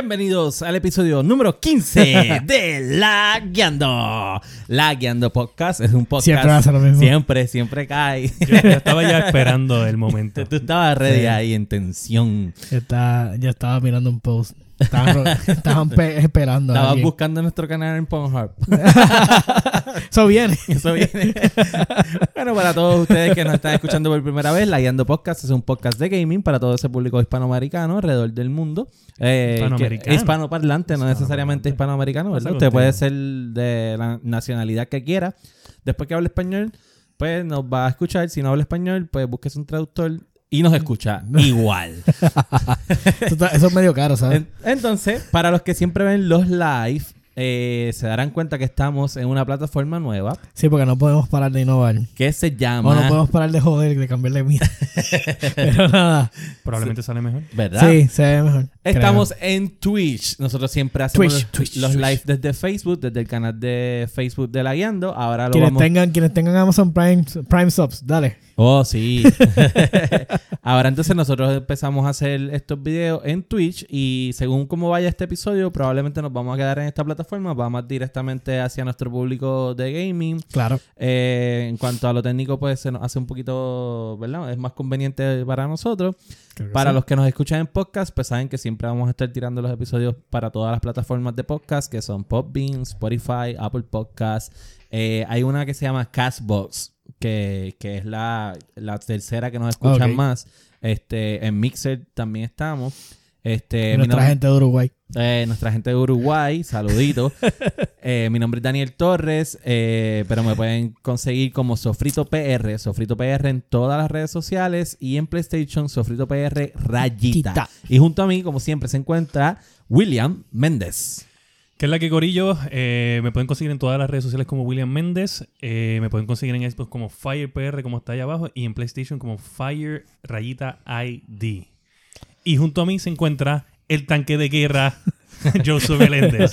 Bienvenidos al episodio número 15 de La Guiando. La Guiando Podcast es un podcast. Siempre hace lo mismo. Siempre, siempre cae. Yo, yo estaba ya esperando el momento. Tú estabas ready Sí. ahí en tensión. Está, yo estaba mirando un post. Estaban, estaban esperando. Estabas alguien. buscando nuestro canal en Pornhub. Eso viene. Eso viene. bueno, para todos ustedes que nos están escuchando por primera vez, La Guiando Podcast es un podcast de gaming para todo ese público hispanoamericano alrededor del mundo. Eh, Hispanoamericano. hispanoparlante, no necesariamente hispanoamericano, ¿verdad? Usted puede ser de la nacionalidad que quiera. Después que hable español, pues nos va a escuchar. Si no habla español, pues búsquese un traductor y nos escucha igual. Eso, está- eso es medio caro, ¿sabes? En- Entonces, para los que siempre ven los live, eh, se darán cuenta que estamos en una plataforma nueva Sí, porque no podemos parar de innovar. que se llama... O no podemos parar de joder, de cambiarle mira. Pero nada. Probablemente sale mejor. ¿Verdad? Sí, se ve mejor. Estamos en Twitch. Nosotros siempre hacemos Twitch, los, Twitch, los Twitch. live desde Facebook, desde el canal de Facebook de La Guiando. Ahora lo. Quienes vamos... tengan, quienes tengan Amazon Prime, Prime Subs, dale. Oh, sí. Ahora entonces nosotros empezamos a hacer estos videos en Twitch y según cómo vaya este episodio, probablemente nos vamos a quedar en esta plataforma. Vamos directamente hacia nuestro público de gaming. Claro. Eh, en cuanto a lo técnico, pues se nos hace un poquito, ¿verdad? Es más conveniente para nosotros. Para sí. los que nos escuchan en podcast, pues saben que siempre vamos a estar tirando los episodios para todas las plataformas de podcast, que son Podbean, Spotify, Apple Podcast. Eh, hay una que se llama Castbox, que, que es la, la tercera que nos escuchan Ok. más. Este, en Mixer también estamos. Este, nuestra nombre- gente de Uruguay. eh, nuestra gente de Uruguay, saludito. Eh, mi nombre es Daniel Torres, eh, pero me pueden conseguir como Sofrito PR, Sofrito PR en todas las redes sociales y en PlayStation Sofrito PR Rayita. Y junto a mí, como siempre, se encuentra William Méndez. ¿Qué es la que Corillo? Eh, me pueden conseguir en todas las redes sociales como William Méndez. Eh, me pueden conseguir en Xbox como FirePR, como está ahí abajo. Y en PlayStation como Fire Rayita ID. Y junto a mí se encuentra el tanque de guerra, Joseph Meléndez.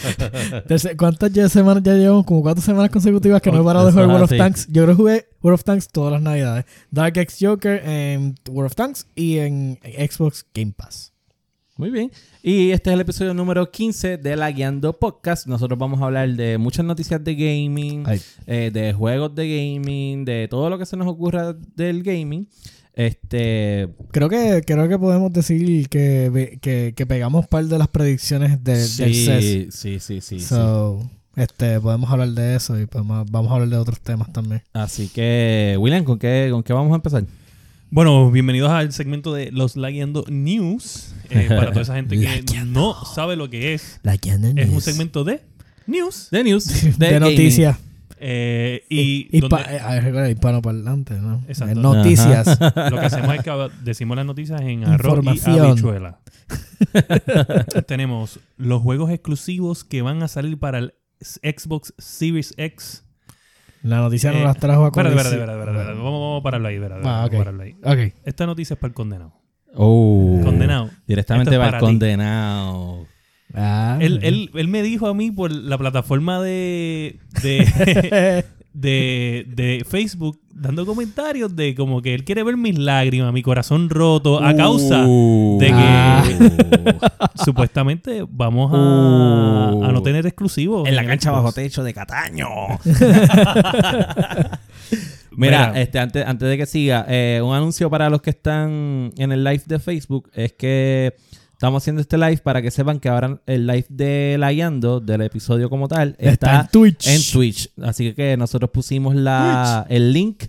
¿Cuántas ya semanas ya llevamos? Como cuatro semanas consecutivas que no he parado de jugar World of. Tanks. Yo creo que jugué World of Tanks todas las navidades. Dark X Joker en World of Tanks y en Xbox Game Pass. Muy bien. Y este es el episodio número 15 de La Guiando Podcast. Nosotros vamos a hablar de muchas noticias de gaming, eh, de juegos de gaming, de todo lo que se nos ocurra del gaming. Este, Creo que, creo que podemos decir que, que, que pegamos par de las predicciones de- del CES. sí, sí, sí, sí, sí. So, este, podemos hablar de eso y podemos, vamos a hablar de otros temas también. Así que, William, ¿con qué, ¿con qué vamos a empezar? Bueno, bienvenidos al segmento de los Lagueando News. Eh, para toda esa gente que Lagueando. no sabe lo que es, Like es un segmento de news. De news. de, noticias. Eh, y Hispa- donde eh, recuerda, hispanoparlante, ¿no? Exacto. Noticias. lo que hacemos es que decimos las noticias en arroz y habichuela. Tenemos los juegos exclusivos que van a salir para el Xbox Series X. La noticia Eh, no las trajo a Espérate, espérate, colación. espérate, espérate, Vamos, vamos a pararlo ahí. espérate, Ah, vamos a ok. pararlo ahí. Ok. Esta noticia es para el condenado. Oh. Condenado. Directamente Esto es va el para ti. condenado. Ah, Él, él, él me dijo a mí por la plataforma de, de, de, de Facebook dando comentarios de como que él quiere ver mis lágrimas, mi corazón roto a causa Uh. de que Ah. supuestamente vamos a, Uh. a no tener exclusivos. En la cancha bajo techo de Cataño. Mira, Mira. este, antes, antes de que siga, eh, un anuncio para los que están en el live de Facebook es que estamos haciendo este live para que sepan que ahora el live de Layando, del episodio como tal, está, Está en Twitch. en Twitch. Así que nosotros pusimos la, el link.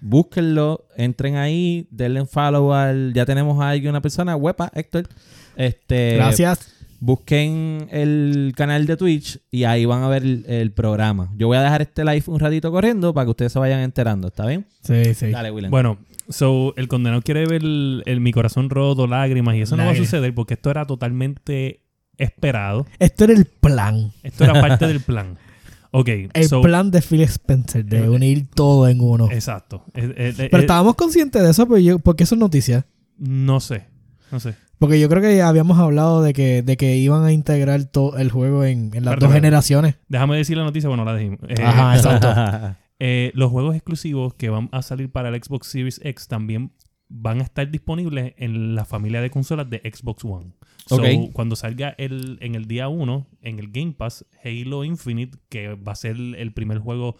Búsquenlo, entren ahí, denle un follow al. Ya tenemos a alguien, una persona, Huepa, Héctor. Este, Gracias. Busquen el canal de Twitch y ahí van a ver el, el programa. Yo voy a dejar este live un ratito corriendo para que ustedes se vayan enterando, ¿está bien? Sí, sí. Dale, William. Bueno, so, el condenado quiere ver el, el- mi corazón roto, lágrimas, y eso no va a suceder porque esto era totalmente esperado. Esto era el plan. Esto era parte del plan. Ok, El so- plan de Phil Spencer de Eh, unir todo en uno. Exacto. Eh, eh, Pero eh, estábamos conscientes de eso, pero yo, porque eso es noticia. No sé. No sé. Porque yo creo que habíamos hablado de que, de que iban a integrar todo el juego en, en las dos generaciones. Déjame decir la noticia, bueno, la dijimos. Eh, Ajá, exacto. eh, los juegos exclusivos que van a salir para el Xbox Series X también van a estar disponibles en la familia de consolas de Xbox One. So, cuando salga el, en el día 1, en el Game Pass, Halo Infinite, que va a ser el primer juego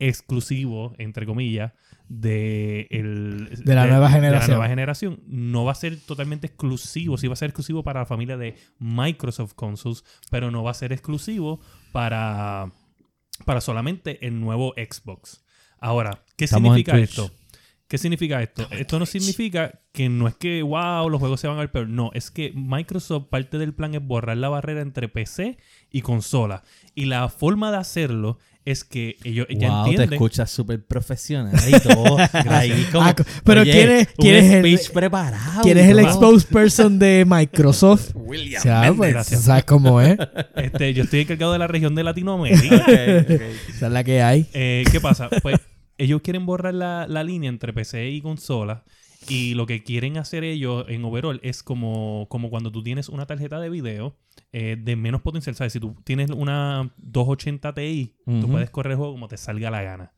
exclusivo, entre comillas, de, el- De la nueva generación. de la nueva generación, no va a ser totalmente exclusivo, sí va a ser exclusivo para la familia de Microsoft Consoles, pero no va a ser exclusivo para, para solamente el nuevo Xbox. Ahora, ¿qué Estamos significa esto? ¿Qué significa esto? Esto no significa que no es que, wow, los juegos se van a ver peor. No, es que Microsoft, parte del plan es borrar la barrera entre PC y consola. Y la forma de hacerlo es que ellos ya wow, te entienden. escuchas súper profesional y todo. Ahí como, Ah, pero oye, ¿quién es- un quién es el- speech preparado. ¿Quién es el exposed person de Microsoft? William O sea, Mendes. pues, gracias. ¿sabes cómo es? Este, yo estoy encargado de la región de Latinoamérica. Ok, ok. Esa es la que hay. Eh, ¿Qué pasa? Pues ellos quieren borrar la, la línea entre PC y consola. Y lo que quieren hacer ellos en overall es como, como cuando tú tienes una tarjeta de video eh, de menos potencial. ¿Sabes? Si tú tienes una 280 Ti, tú Ujú. puedes correr el juego como te salga la gana.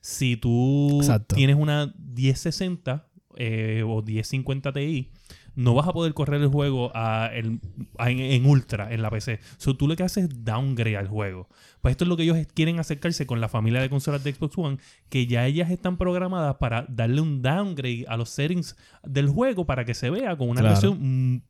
Si tú Exacto. tienes una 1060 eh, o 1050 Ti, no vas a poder correr el juego a el- a- en, en ultra en la PC. So, tú lo que haces es downgrade al juego. Pues esto es lo que ellos quieren acercarse con la familia de consolas de Xbox One, que ya ellas están programadas para darle un downgrade a los settings del juego para que se vea con una Claro. versión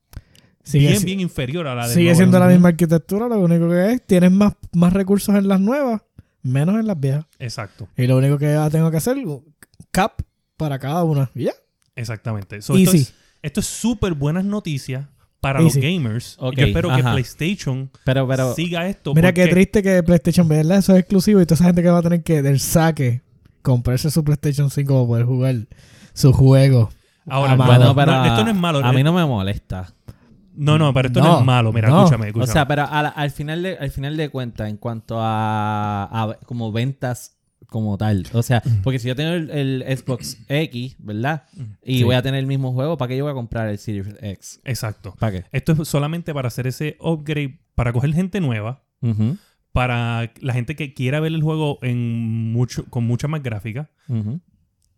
Sigue, bien, bien inferior a la de sigue siendo la misma arquitectura, lo único que es, tienes más, más recursos en las nuevas, menos en las viejas. Exacto, Y lo único que tengo que hacer, cap para cada una. Y ya. exactamente. So, esto Easy. es- esto es súper buenas noticias para Easy. los gamers. Yo espero que. PlayStation Pero, pero, siga esto. Mira qué triste que PlayStation, ¿verdad? Eso es exclusivo y toda esa gente que va a tener que del saque comprarse su PlayStation 5 para poder jugar su juego. Ahora, bueno, pero no, esto no es malo. A mí no me molesta. No, no, pero esto no, No, es malo. Mira, no. escúchame, escúchame. O sea, pero al final de al final de cuentas, en cuanto a, a como ventas como tal. O sea, porque si yo tengo el, el Xbox X, ¿verdad? Y Sí. voy a tener el mismo juego, ¿para qué yo voy a comprar el Series X? Exacto. ¿Para qué? Esto es solamente para hacer ese upgrade, para coger gente nueva, para la gente que quiera ver el juego en mucho, con mucha más gráfica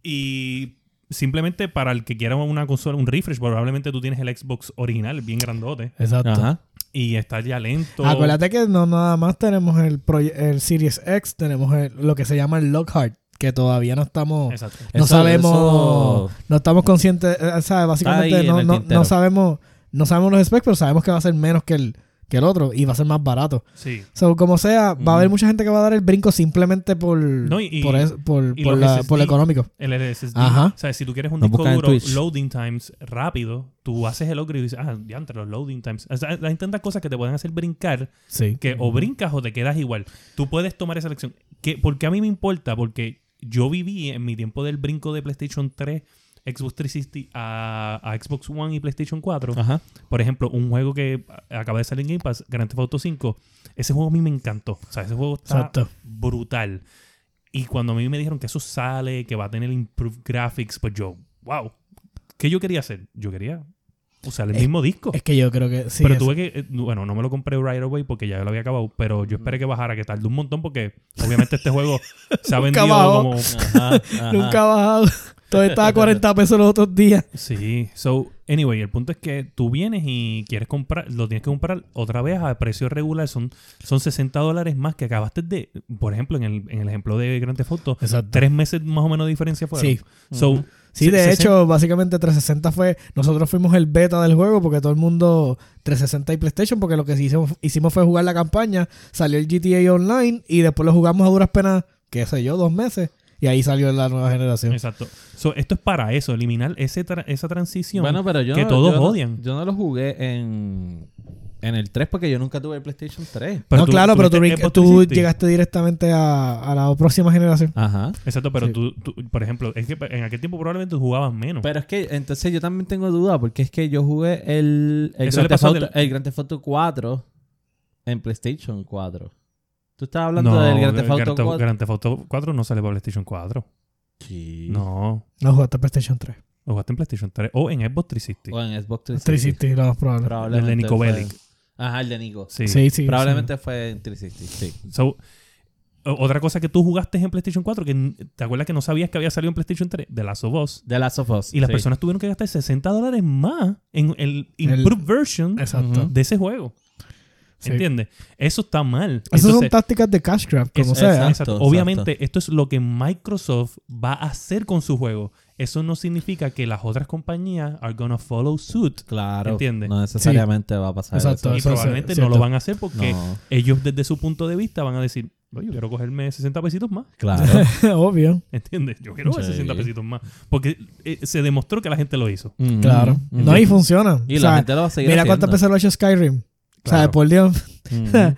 y simplemente para el que quiera una consola, un refresh, probablemente tú tienes el Xbox original, bien grandote, Exacto. Ajá. Y está ya lento. Acuérdate que no nada más tenemos el, el Series X, tenemos el- lo que se llama el Lockhart, que todavía no estamos... Exacto. No Eso- sabemos, eso- no estamos conscientes, eh, ¿sabes? Básicamente no, no, no sabemos, no sabemos los specs, pero sabemos que va a ser menos que el, que el otro y va a ser más barato. Sí. So, como sea, va a haber mucha gente que va a dar el brinco simplemente por, No, y- por, es- por, y por los la- SSD. por lo económico. El SSD. Ajá. O sea, si tú quieres un Nos disco duro, loading times rápido, tú haces el upgrade y dices, ah, ya entre los loading times. O sea, hay tantas cosas que te pueden hacer brincar Sí. que o brincas o te quedas igual. Tú puedes tomar esa elección. ¿Qué, porque a mí me importa? Porque yo viví en mi tiempo del brinco de PlayStation 3, Xbox 360 a, a Xbox One y PlayStation 4. Ajá. Por ejemplo, un juego que acaba de salir en Game Pass, Grand Theft Auto 5. Ese juego a mí me encantó. O sea, ese juego está Exacto. brutal. Y cuando a mí me dijeron que eso sale, que va a tener improved graphics, pues yo, wow. ¿Qué yo quería hacer? Yo quería usar el Es- mismo disco. Es que yo creo que sí. pero es- tuve que, eh, bueno, no me lo compré right away porque ya lo había acabado, pero yo esperé que bajara, que tardó un montón porque obviamente este juego se ha vendido como... Ajá, ajá. Nunca ha bajado. Todavía estaba a 40 pesos los otros días. Sí, so, anyway, el punto es que tú vienes y quieres comprar, lo tienes que comprar otra vez a precio regular, son, son 60 dólares más que acabaste de, por ejemplo, en el, en el ejemplo de Grand Theft Auto, Exacto. tres meses más o menos de diferencia fueron. Sí. So. Sí, de 60 hecho, básicamente 360 fue. Nosotros fuimos el beta del juego porque todo el mundo 360 y PlayStation, porque lo que hicimos, hicimos fue jugar la campaña, salió el GTA Online y después lo jugamos a duras penas, qué sé yo, dos meses. Y ahí salió la nueva generación. Exacto. So, esto es para eso, eliminar ese tra- esa transición. Bueno, pero yo que no- todos yo no- odian. yo no lo jugué en, en el 3 porque yo nunca tuve el PlayStation 3. Pero no, tú- claro, pero tú, tú 360. llegaste directamente a, a la próxima generación. Ajá. Exacto, pero Sí. tú, tú- por ejemplo, es que en aquel tiempo probablemente tú jugabas menos. Pero es que entonces yo también tengo duda porque es que yo jugué el, el, Grand, le Theft pasó Auto, del- el Grand Theft Auto 4 en PlayStation 4. Tú estabas hablando no, del Grand Theft Auto Theft- 4. Grand Theft Auto 4 no sale para PlayStation 4. Sí. No. No jugaste PlayStation 3. Lo jugaste en PlayStation 3 o en Xbox 360. O en Xbox 360. 360, lo más probable. Probablemente El de Nico Bellic. Ajá, el de Nico. Sí. Sí, sí. Probablemente fue en 360, sí. So, Otra cosa que tú jugaste en PlayStation 4, que te acuerdas que no sabías que había salido en PlayStation 3, The Last of Us. De Last of Us. Y las sí. personas tuvieron que gastar 60 dólares más en el improved version Exacto. De ese juego. Sí. ¿Entiendes? Eso está mal. Esas son tácticas de cash grab, como es- sea. exacto. exacto. Obviamente, esto es lo que Microsoft va a hacer con su juego. Eso no significa que las otras compañías are gonna follow suit. Claro. ¿Entiendes? No necesariamente va a pasar Exacto. eso. Y probablemente no lo van a hacer porque No, ellos desde su punto de vista van a decir, "No, yo quiero cogerme 60 pesitos más. claro. Obvio. ¿Entiendes? Yo quiero Sí. 60 pesitos más. Porque eh, se demostró que la gente lo hizo. Mm, Claro. mm. No, y funciona. Y O la gente lo va a seguir Mira haciendo. cuántas veces lo ha hecho Skyrim. O sea, por Dios.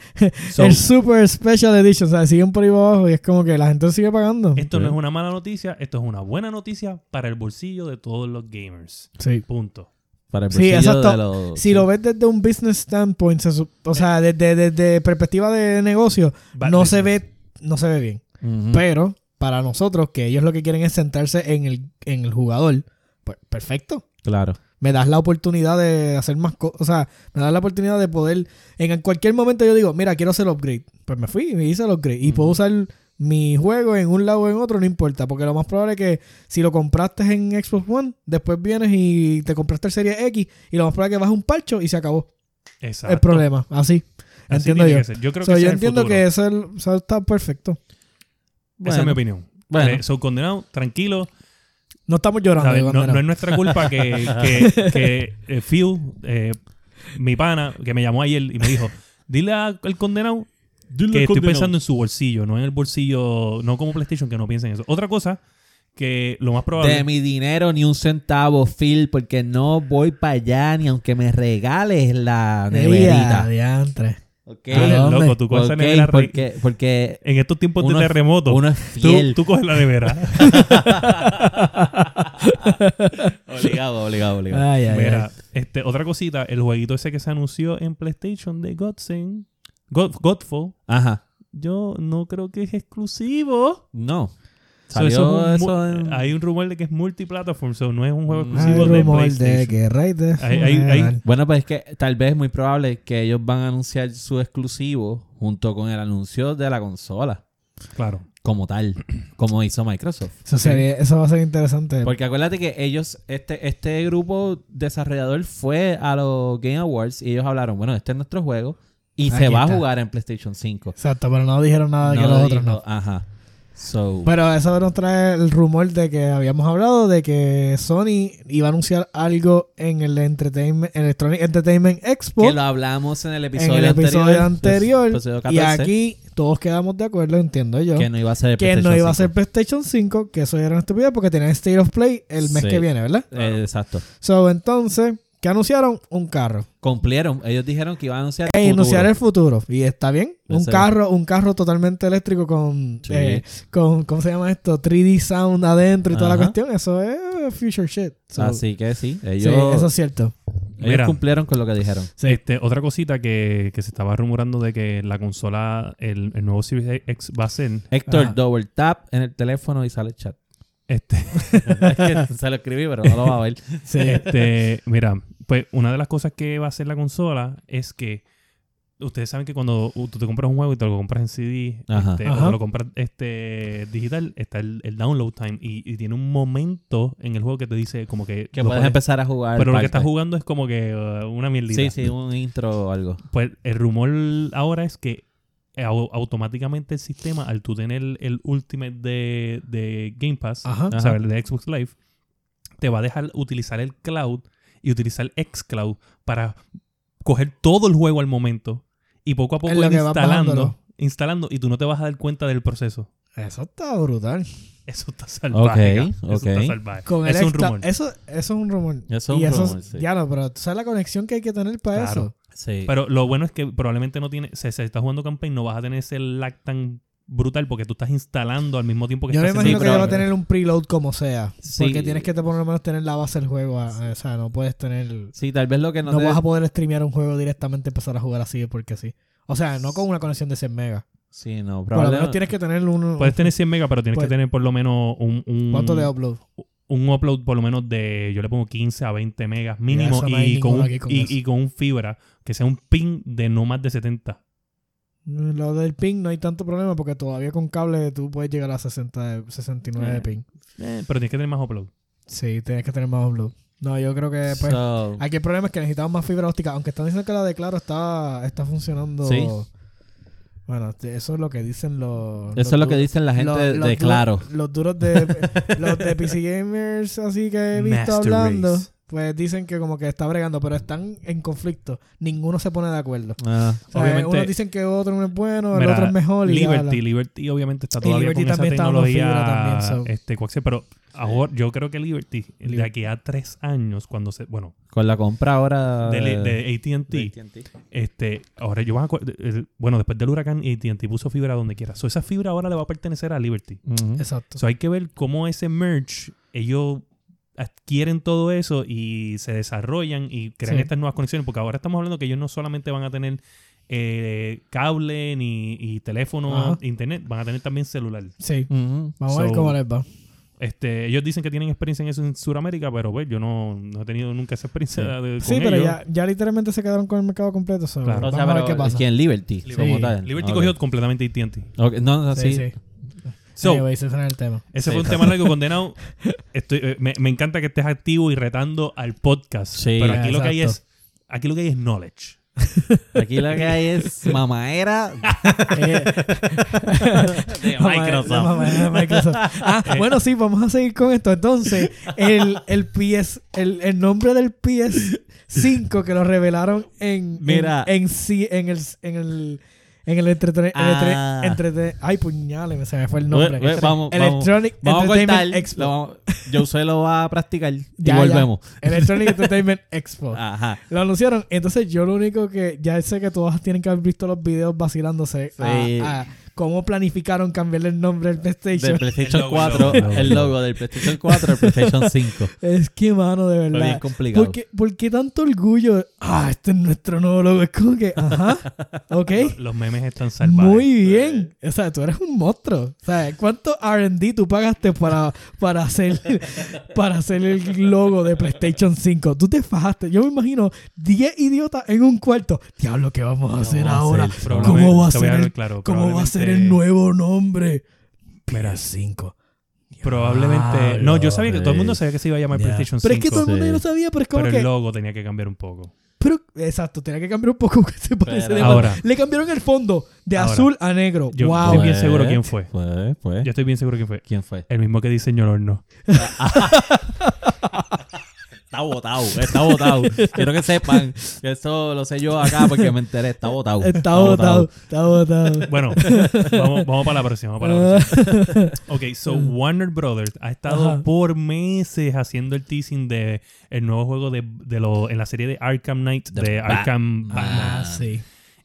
So, el Super Special Edition. O sea, siguen por ahí abajo y es como que la gente sigue pagando. Esto no Sí. es una mala noticia, esto es una buena noticia para el bolsillo de todos los gamers. Sí. Punto. para el Sí, bolsillo exacto. de los- Si lo ves desde un business standpoint, se o sea, desde, desde perspectiva de negocio, Bad no se ve, no se ve bien. Pero para nosotros, que ellos lo que quieren es centrarse en el, en el jugador, pues perfecto. Claro. Me das la oportunidad de hacer más cosas. O sea, me das la oportunidad de poder. En cualquier momento yo digo, mira, quiero hacer el upgrade. Pues me fui y me hice el upgrade. Y puedo usar mi juego en un lado o en otro, no importa. Porque lo más probable es que si lo compraste en Xbox One, después vienes y te compraste el Serie X. Y lo más probable es que bajes un parcho y se acabó Exacto. el problema. Así. Así entiendo yo. Yo creo So, que yo es el entiendo futuro. que eso, es el- eso está perfecto. Esa es mi opinión. Bueno. Eh, so, condenado, tranquilo. No estamos llorando. ¿sabes? de No, es nuestra culpa que, que, que, eh, Phil, eh, mi pana, que me llamó ayer y me dijo, dile al condenado que estoy pensando en su bolsillo, no en el bolsillo, no como PlayStation, que no piensen en eso. Otra cosa, que lo más probable... De mi dinero ni un centavo, Phil, porque no voy para allá ni aunque me regales la neverita. diantre. ¿Ok? Tú eres ¿A dónde? loco, tú coges esa Ok, nevera porque, porque En estos tiempos uno de terremoto, uno es tú, fiel. tú coges la nevera. obligado, obligado, obligado. Ay, ay, Mira, ay. este, otra cosita, el jueguito ese que se anunció en PlayStation de Godsend, God, Godfall, Ajá. yo no creo que es exclusivo. No. So, Salió eso es un eso, mu- en- Hay un rumor de que es multiplataform, so no es un juego Mm. Hay exclusivo de rumor de PlayStation. que de Hay- hay- hay- funeral. Bueno, pues es que tal vez es muy probable que ellos van a anunciar su exclusivo junto con el anuncio de la consola. Claro. Como tal. Como hizo Microsoft. Eso, sería- eso va a ser interesante. Porque acuérdate que ellos, este, este grupo desarrollador fue a los Game Awards y ellos hablaron, bueno, este es nuestro juego y se va está. a jugar en PlayStation 5. Exacto, pero no dijeron nada de No que los lo otros no. Ajá. So, Pero eso nos trae el rumor de que habíamos hablado de que Sony iba a anunciar algo en el Entertainment, Electronic Entertainment Expo. que lo hablamos en el en episodio el episodio anterior. episodio y 14, aquí todos quedamos de acuerdo, entiendo yo. que no iba a ser que no PlayStation iba a ser 5. PlayStation 5, que eso era una estupidez porque tenía State of Play el mes Sí. que viene, ¿verdad? Eh, exacto. So, entonces, ¿qué anunciaron? Un carro. Cumplieron. Ellos dijeron que iban a anunciar E futuro. anunciar el futuro. Y está bien. Un Ese- carro, un carro totalmente eléctrico con, Sí. eh, con, ¿cómo se llama esto? 3D sound adentro y toda la cuestión. Eso es future shit. So, Así que sí. sí, eso es cierto. ellos Mira. cumplieron con lo que dijeron. Sí. Este, otra cosita que, que se estaba rumorando de que la consola, el, el nuevo Series X va a ser. Héctor, Ajá. double tap en el teléfono y sale el chat. Este, es que se lo escribí, pero no lo va a ver. Sí. este, mira, pues una de las cosas que va a hacer la consola es que ustedes saben que cuando tú te compras un juego y te lo compras en CD Ajá. este, o te lo compras este, digital, está el, el download time y, y tiene un momento en el juego que te dice como que... Que puedes empezar a jugar. pero lo que estás jugando es como que uh, una mierdita. Sí, sí, un intro o algo. Pues el rumor ahora es que automáticamente el sistema, al tú tener el Ultimate de, de Game Pass, Ajá. o sea, el de Xbox Live, te va a dejar utilizar el cloud y utilizar xCloud para coger todo el juego al momento y poco a poco ir instalando, instalando y tú no te vas a dar cuenta del proceso. Eso está brutal. Eso está salvaje. Eso está salvaje. Con el es un rumor. Eso, eso es un rumor. Eso es un y eso sí. Ya no, pero tú sabes la conexión que hay que tener para Claro. eso. Sí. Pero lo bueno es que probablemente no tiene, se, se está jugando campaign, no vas a tener ese lag tan brutal porque tú estás instalando al mismo tiempo que Yo me estás imagino sí, que va a tener un preload como sea. Sí. Porque tienes que te- por lo menos tener la base del juego. a- a- o sea, no puedes tener... sí, tal vez lo que no, No, te- vas a poder streamear un juego directamente y empezar a jugar así porque sí. O sea, no con una conexión de 100 megas. Sí, no, Por lo menos probablemente... tienes que tener uno... Puedes tener 100 megas, pero tienes Pues- que tener por lo menos un, un, ¿Cuánto de upload? Un upload por lo menos de, yo le pongo 15 a 20 megas mínimo y, con un, con y, con un fibra que sea un ping de no más de 70. Lo del ping no hay tanto problema porque todavía con cable tú puedes llegar a 60, 69 de Eh. ping. Eh, pero tienes que tener más upload. Sí, tienes que tener más upload. No, yo creo que pues, So, aquí el problema es que necesitamos más fibra óptica, aunque están diciendo que la de Claro está, está funcionando. Sí. Bueno, eso es lo que dicen los... los eso es lo que dicen la gente los- de, los de du- Claro. Los duros de los de PC Gamers así que he visto Master hablando, Race. Pues dicen que como que está bregando, pero están en conflicto. Ninguno se pone de acuerdo. Ah, O sea, Obviamente- unos dicen que otro no es bueno, el Mira, otro es mejor. Y Liberty, hablan. Liberty obviamente está todavía Liberty con esa también está dando tecnología fibra también, so. este, pero ahora yo creo que Liberty, de aquí a tres años, cuando se, bueno, con la compra ahora de, de, AT&T, AT&T. este, ahora yo van a, bueno, después del huracán AT&T puso fibra donde quiera. So, esa fibra ahora le va a pertenecer a Liberty. Ujú. Exacto. So, hay que ver cómo ese merge, ellos adquieren todo eso y se desarrollan y crean Sí. estas nuevas conexiones, porque ahora estamos hablando que ellos no solamente van a tener eh, cable ni y teléfono, Ajá. internet, van a tener también celular. Sí. Vamos a ver cómo les va. Este, ellos dicen que tienen experiencia en eso en Sudamérica, pero pues yo no, no he tenido nunca esa experiencia Sí. de, con Sí, pero ellos. ya, ya literalmente se quedaron con el mercado completo. so, Claro. O Vamos sea, a ver pero qué pasa. ¿quién? Liberty. Liberty, como tal. Liberty Ok. cogió completamente AT&T. No, no, sí. Sí, sí. So, Anyway, ese era el tema. ese Sí. fue un tema largo condenado. Estoy, eh, me, me encanta que estés activo y retando al podcast. Sí. pero aquí lo que hay es aquí lo que hay es knowledge. Aquí lo que hay es mamaera Eh, de Mamá- Microsoft. la mamá de Microsoft. Ah, Eh. bueno, sí, vamos a seguir con esto. Entonces, el, el PS, el, el nombre del PS5 que lo revelaron en, Mira. en, en, sí- en el en el en el entreten- Ah. entreten- entreten- ay puñales, me- se me fue el nombre. We- we- vamos, vamos, Electronic vamos a cortar. Entertainment Expo. lo vamos- Yo se lo va a practicar y Ya, ya. volvemos. Electronic Entertainment Expo. Ajá. Lo anunciaron. Entonces yo lo único que ya sé que todos tienen que haber visto los videos vacilándose Sí. a, a cómo planificaron cambiarle el nombre al Del PlayStation. PlayStation El logo, 4, el logo. el logo del PlayStation 4 al PlayStation 5. Es que, mano, de Fue bien verdad. complicado. ¿Por qué, por qué tanto orgullo? Ah, este es nuestro nuevo logo. Es como que, ajá, ok. Los memes están salvajes. Muy bien. O sea, tú eres un monstruo. O sea, ¿cuánto RD tú pagaste para, para, hacer, para hacer el logo de PlayStation 5? Tú te fajaste. Yo me imagino 10 idiotas en un cuarto. Diablo, ¿qué vamos a hacer vamos a ahora? ¿Cómo va a te voy ser dar el, claro, ¿cómo va a ser el nuevo nombre? Mira, PS5. Probablemente. No, yo sabía que todo el mundo sabía que se iba a llamar Ya. PlayStation 5. Pero es que todo el mundo Sí. ya lo sabía, pero es como pero que. el logo tenía que cambiar un poco. Pero, exacto, tenía que cambiar un poco porque se parece Pero- de Ahora. Le cambiaron el fondo de Ahora. azul a negro. Yo wow. estoy bien seguro quién fue. Fue, fue. Yo estoy bien seguro quién fue. ¿Quién fue? El mismo que diseñó el horno. Está botado, está botado. Quiero que sepan que eso lo sé yo acá porque me enteré. Está botado. Está botado, está botado. Bueno, vamos, vamos para la próxima. Vamos para la próxima. Ok, so Warner Brothers ha estado Ajá. por meses haciendo el teasing de el nuevo juego de, de lo, en la serie de Arkham Knight, De de Bat- Arkham Batman. Ah, sí.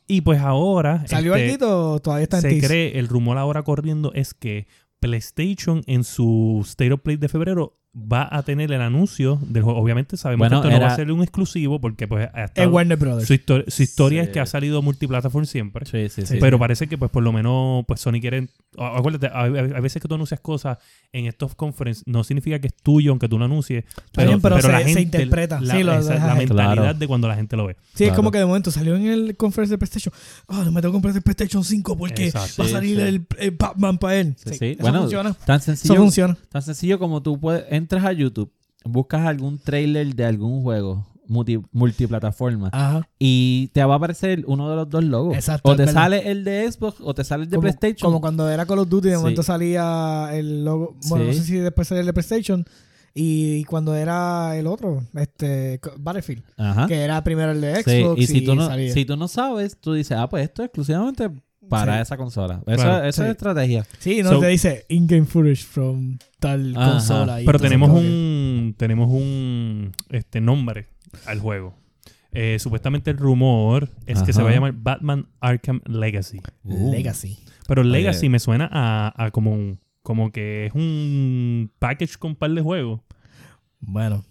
Y pues ahora ¿Salió este, algo todavía está en se tease? cree, el rumor ahora corriendo es que PlayStation en su State of Play de febrero va a tener el anuncio del juego. Obviamente sabemos Bueno, que esto no va a ser un exclusivo porque pues ha Es estado- Warner Brothers. su, histo- su historia Sí. es que ha salido multiplataforma siempre. Sí, sí, sí. Sí. Pero parece que pues por lo menos pues Sony quiere... Acuérdate, hay, veces que tú anuncias cosas en estos conferences, no significa que es tuyo aunque tú lo anuncies. Está bien, pero se- se interpreta. La, Sí, lo esa- dejas la ahí. mentalidad Claro. de cuando la gente lo ve. Sí, es como que de momento salió en el conference de PlayStation. Ah, no me tengo que comprar el PlayStation 5 porque Exacto. va a salir sí. el, el Batman para él. Sí, Sí, sí. Eso Bueno, funciona. Tan Eso sencillo, funciona. tan sencillo como tú puedes, entras a YouTube, buscas algún trailer de algún juego multi- multiplataforma Ajá. y te va a aparecer uno de los dos logos. Exacto, o te verdad. sale el de Xbox o te sale el de como, PlayStation. como cuando era Call of Duty, de Sí. momento salía el logo. Bueno, no sé si después salía el de PlayStation. Y cuando era el otro, este Battlefield, Ajá. que era primero el de. Sí, Xbox y si tú, no, salía. si tú no sabes, tú dices, ah, pues esto es exclusivamente para Sí. esa consola. Eso, Claro. eso Sí. es estrategia. Sí, no So- te dice in-game footage from tal Ajá. consola. y Pero tenemos que- un tenemos un este nombre al juego. Eh, supuestamente el rumor es que se va a llamar Batman Arkham Legacy. Uh. Legacy. Pero Legacy Oye. me suena a, a como un- como que es un package con par de juegos. Bueno,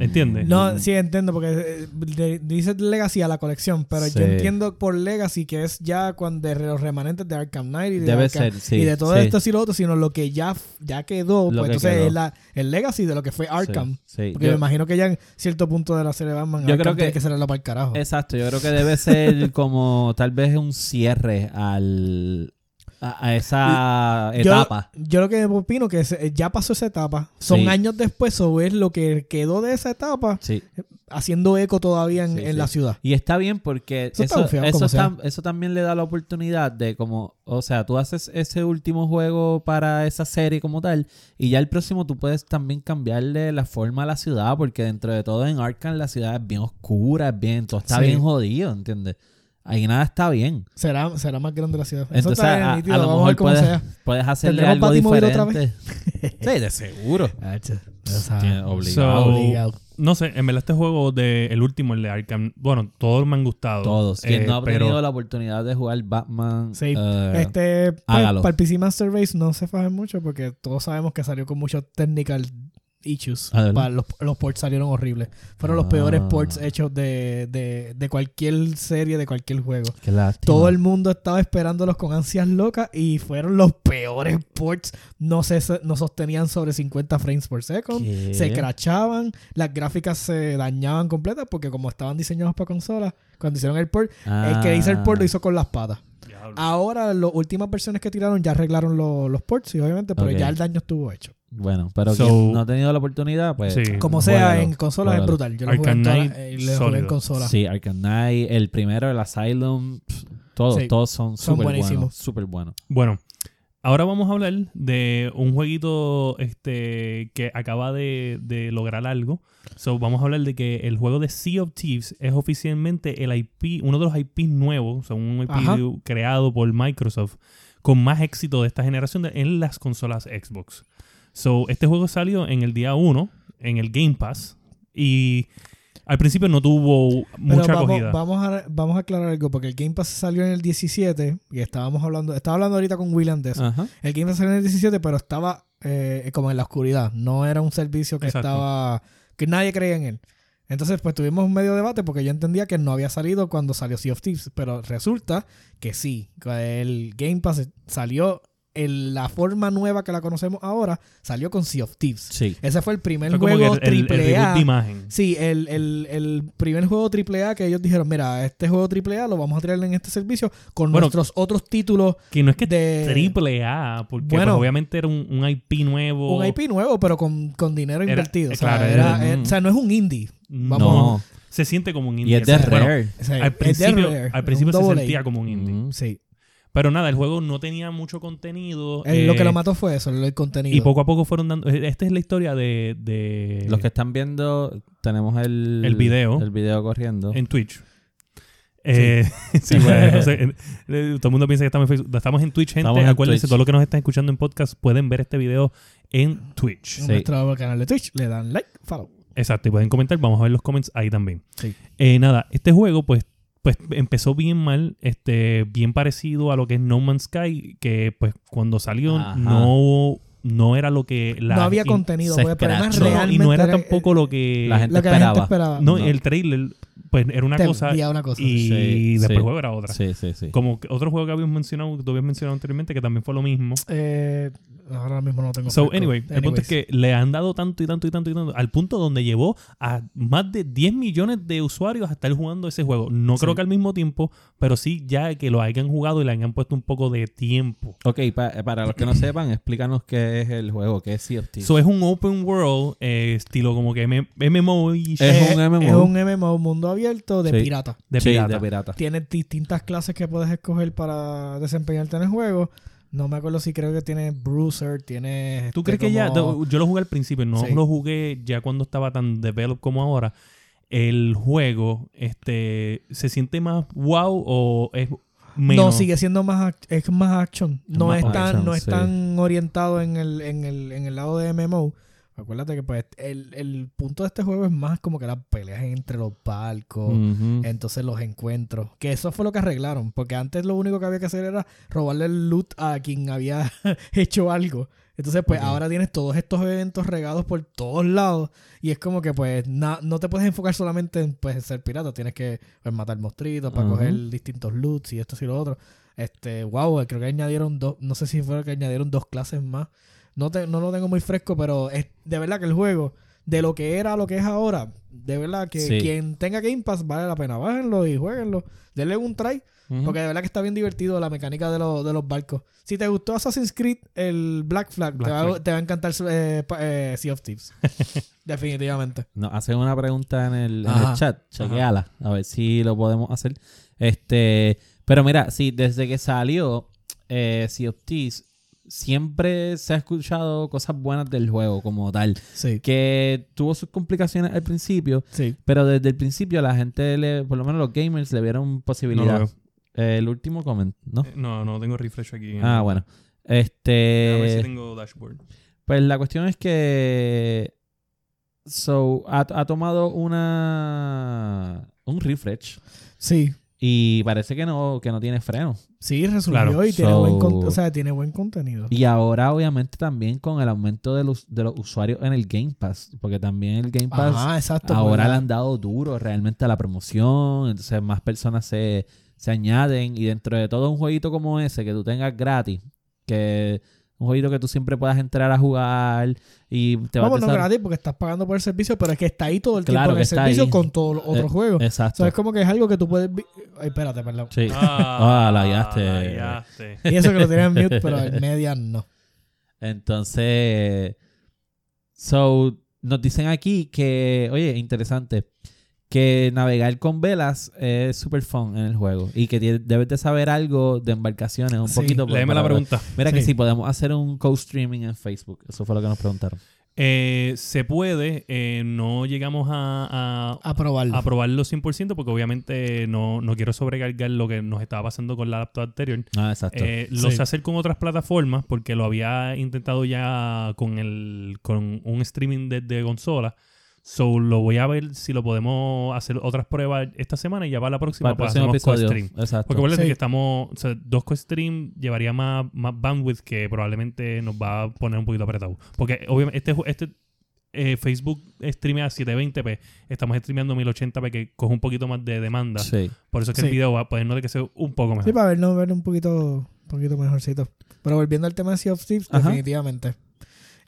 ¿Entiendes? No, sí entiendo, porque eh, dice Legacy a la colección, pero Sí. yo entiendo por Legacy que es ya cuando de los remanentes de Arkham Knight y de, Debe Arkham- ser, sí. y de todo sí, esto y lo otro, sino lo que ya, ya quedó, Lo pues que entonces quedó. es la, el Legacy de lo que fue Arkham. sí, sí. Porque Yo- me imagino que ya en cierto punto de la serie Batman, Yo Arkham creo que- tiene que ser para el carajo. Exacto, yo creo que debe ser como tal vez un cierre al a, a esa etapa. Yo, lo que opino que se- ya pasó esa etapa. Son Sí. años después, o es lo que quedó de esa etapa Sí. haciendo eco todavía en, Sí, en sí. la ciudad. Y está bien porque Eso eso, está eso, tam- también le da la oportunidad de como, o sea, tú haces ese último juego para esa serie como tal y ya el próximo tú puedes también cambiarle la forma a la ciudad porque dentro de todo en Arkham la ciudad es bien oscura, es bien, todo está bien jodido, ¿entiendes? Ahí nada está bien. Será, será más grande la ciudad. Eso Entonces está bien a, nítido, a lo Vamos a ver mejor cómo puedes, sea. puedes hacerle ¿Tendremos algo Batimóvil otra diferente. sí, de seguro. Tiene- obligado. So, obligado. No sé, en verdad este juego de el último, el de Arkham, bueno, todos me han gustado. Todos. Quien Eh, no ha pero tenido la oportunidad de jugar Batman, Sí. eh, Este, pues, hágalo. para el PC Master Race no se fajen mucho porque todos sabemos que salió con muchos technical issues. Ah, los, los ports salieron horribles. Fueron los Ah. peores ports hechos de, de, de cualquier serie, de cualquier juego. qué lástima. Todo el mundo estaba esperándolos con ansias locas y fueron los peores ports. No, se, no sostenían sobre 50 frames por second. ¿Qué? Se crachaban, las gráficas se dañaban completas porque como estaban diseñados para consolas, cuando hicieron el port, el que hizo el port lo Ah. hizo con las patas. Diablo. Ahora, las últimas versiones que tiraron ya arreglaron lo- los ports, sí, obviamente, pero ya el daño estuvo hecho. Bueno, pero So- quien no ha tenido la oportunidad, pues. Sí. Como sea, juégalo, en consolas es juégalo. brutal. Yo lo jugué en, Arkham Knight, eh, jugué en sólido. Sí, Arkham Knight, el primero, el Asylum, pff, todos, Sí. todos son Son súper buenísimos. buenos. Súper buenos. Bueno, ahora vamos a hablar de un jueguito este que acaba de, de lograr algo. So, vamos a hablar de que el juego de Sea of Thieves es oficialmente el IP, uno de los IP nuevos, o sea, un IP Ajá. creado por Microsoft con más éxito de esta generación de- en las consolas Xbox. So, este juego salió en el día 1 en el Game Pass y al principio no tuvo Pero mucha vamos, acogida. vamos, a, vamos a aclarar algo, porque el Game Pass salió en el 17 y estábamos hablando, estaba hablando ahorita con William de eso. Ajá. El Game Pass salió en el 17, pero estaba eh, como en la oscuridad. No era un servicio que Exacto. estaba. que nadie creía en él. Entonces, pues tuvimos un medio debate porque yo entendía que no había salido cuando salió Sea of Thieves. Pero resulta que sí. El Game Pass salió en la forma nueva que la conocemos ahora, salió con Sea of Thieves. Sí. Ese fue el primer Fue juego el, el- el triple A. de imagen. Sí, el, el, el primer juego AAA que ellos dijeron, mira, este juego AAA lo vamos a traer en este servicio con Bueno, nuestros otros títulos Que no es que de triple A, porque Bueno. pues, obviamente era un, un IP nuevo. un IP nuevo, pero con, con dinero Era- invertido. eh, o, sea, claro, era- era- eh, o sea, no es un indie. No, Vamos. se siente como un Y indie. es de Bueno, Rare. O sea, al es de principio, Rare, al principio se sentía A. como un indie. Sí. Pero nada, el juego no tenía mucho contenido. Eh, lo eh, que lo mató fue eso, el contenido. Y poco a poco fueron dando. eh, Esta es la historia de. de Los que están viendo, tenemos el, El video. El video corriendo. En Twitch. Eh, sí, bueno, no sé, eh, eh, todo el mundo piensa que estamos en Facebook. Estamos en Twitch, gente. Estamos en Acuérdense, Twitch. todos los que nos están escuchando en podcast pueden ver este video en Twitch. en Sí. nuestro canal de Twitch, le dan like, follow. Exacto, y pueden comentar, vamos a ver los comments ahí también. Sí. Eh, nada, este juego pues, pues empezó bien mal, este, bien parecido a lo que es No Man's Sky, que pues cuando salió Ajá. no, no era lo que la... no había contenido, se pues, pero no, y no era era- tampoco lo que... La gente lo que la esperaba. gente esperaba. no, no. el trailer pues era una Te cosa envía una cosa. y Sí, después sí. el juego era otra. Sí, sí, sí. Como que otro juego que habíamos mencionado, que tú habías mencionado anteriormente, que también fue lo mismo. Eh, ahora mismo no tengo So, fresco. anyway, el punto es que le han dado tanto y tanto y tanto y tanto, al punto donde llevó a más de 10 millones de usuarios a estar jugando ese juego. No creo que al mismo tiempo, pero sí ya que lo hayan jugado y le hayan puesto un poco de tiempo. Ok, pa- para los que no sepan, explícanos qué es el juego, qué es Sea of Thieves. So, es un open world, eh, estilo como que M- MMO y Es Eh, un MMO. Es un MMO, mundo abierto de Sí. pirata. de Sí, pirata. de pirata. Tienes distintas clases que puedes escoger para desempeñarte en el juego. No me acuerdo si creo que tiene Bruiser, tiene... ¿Tú este, crees que ya? Yo lo jugué al principio, no Sí. lo jugué ya cuando estaba tan developed como ahora. El juego, este, ¿se siente más wow o es menos? No, sigue siendo más es más action. No Más es tan, action, no es sí. tan orientado en el, en el, en el lado de MMO. Acuérdate que pues el, el punto de este juego es más como que las peleas entre los barcos. Ujú. Entonces los encuentros. Que eso fue lo que arreglaron. Porque antes lo único que había que hacer era robarle el loot a quien había hecho algo. Entonces, pues ahora tienes todos estos eventos regados por todos lados. Y es como que, pues, na- no te puedes enfocar solamente en pues, ser pirata. Tienes que pues, matar monstruitos para coger distintos loots y esto y lo otro. Este, wow, creo que añadieron dos, no sé si fue que añadieron dos clases más. No, te- no lo tengo muy fresco, pero es de verdad que el juego, de lo que era a lo que es ahora, de verdad que Sí. quien tenga Game Pass vale la pena. Bájenlo y jueguenlo. Denle un try. Porque de verdad que está bien divertido la mecánica de, los- de los barcos. Si te gustó Assassin's Creed, el Black Flag, Black te, va, Flag. te va a encantar eh, eh, Sea of Thieves. Definitivamente. Nos hacen una pregunta en el, en Ajá. el chat. Chequeala. A ver si lo podemos hacer. Este, pero mira, sí, desde que salió eh, Sea of Thieves, siempre se ha escuchado cosas buenas del juego como tal. Sí. Que tuvo sus complicaciones al principio, Sí. pero desde el principio la gente, le, por lo menos los gamers, le vieron posibilidad. Eh, el último comment, ¿no? Eh, No, no tengo refresh aquí. Ah, bueno. A ver si Este, tengo dashboard. pues la cuestión es que so ha, ha tomado una un refresh Sí. Y parece que no que no tiene freno. Sí, resolvió Claro. y tiene, So- buen con- o sea, tiene buen contenido. Y ahora obviamente también con el aumento de los, de los usuarios en el Game Pass, porque también el Game Pass Ajá, exacto. ahora pues, le han dado duro realmente a la promoción, entonces más personas se, se añaden y dentro de todo un jueguito como ese que tú tengas gratis, que un jueguito que tú siempre puedas entrar a jugar y te vas Vamos, no a gratis porque estás pagando por el servicio, pero es que está ahí todo el Claro tiempo en el servicio ahí. con todos los otros Eh, juegos. Exacto. O sea, es como que es algo que tú puedes... Ay, espérate, perdón. Sí. Ah, Ah, la hallaste. Y eso que lo tienen en mute, pero en media no. Entonces, so, nos dicen aquí que, oye, interesante, que navegar con velas es super fun en el juego y que debes de saber algo de embarcaciones un Sí. poquito. por- Léeme la pregunta. Mira que Sí. si podemos hacer un co-streaming en Facebook. Eso fue lo que nos preguntaron. Eh, se puede, eh, no llegamos a, a, A probarlo. a probarlo 100% porque obviamente no, no quiero sobrecargar lo que nos estaba pasando con la laptop anterior. Ah, exacto. Eh, lo Sí. sé hacer con otras plataformas porque lo había intentado ya con el con un streaming desde consola. So lo voy a ver si lo podemos hacer otras pruebas esta semana y ya para la próxima Para próximo hacemos episodio. co-stream. Exacto. Porque acuérdate Sí. que estamos, o sea, dos co-stream llevaría más, más bandwidth que probablemente nos va a poner un poquito apretado. Porque obviamente este, este eh, Facebook streamea a 720p, estamos streameando 1080p que coge un poquito más de demanda. Sí. Por eso es que Sí. el video va a poder no de que sea un poco mejor. Sí, para vernos ver un poquito, un poquito mejorcito. Pero volviendo al tema de Sea of Thieves, Ajá. definitivamente.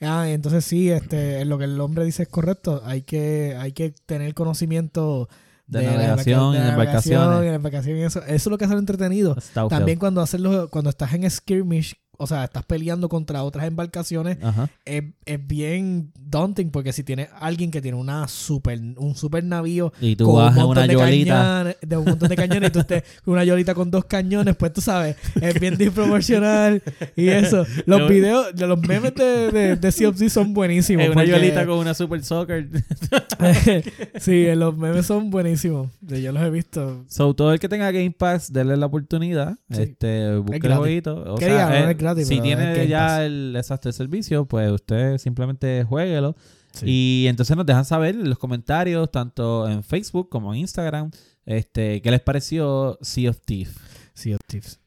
Ah, entonces sí, este, lo que el hombre dice es correcto. Hay que, hay que tener conocimiento De navegación de y la embarcaciones. navegación y la embarcación y eso. Eso es lo que hace lo entretenido. Está También cuando haces los- cuando estás en skirmish, o sea, estás peleando contra otras embarcaciones, es, es bien daunting porque si tienes alguien que tiene una super, un super navío Y tú con vas un en montón una de yolita. cañones, de un montón de cañones y tú estés con una yolita con dos cañones, pues tú sabes, es bien desproporcional y eso. Los No. videos, de los memes de, de, de Thieves son buenísimos. En una porque- yolita con una super soccer. sí, los memes son buenísimos. Yo los he visto. So, todo el que tenga Game Pass, denle la oportunidad. Sí. Este, busque el jueguito. O sea, eh, es gratis, si tiene ya el exacto el servicio, pues usted simplemente jueguelo. Sí. Y entonces nos dejan saber en los comentarios, tanto en Facebook como en Instagram, este, qué les pareció Sea of Thief. Sea of Thieves.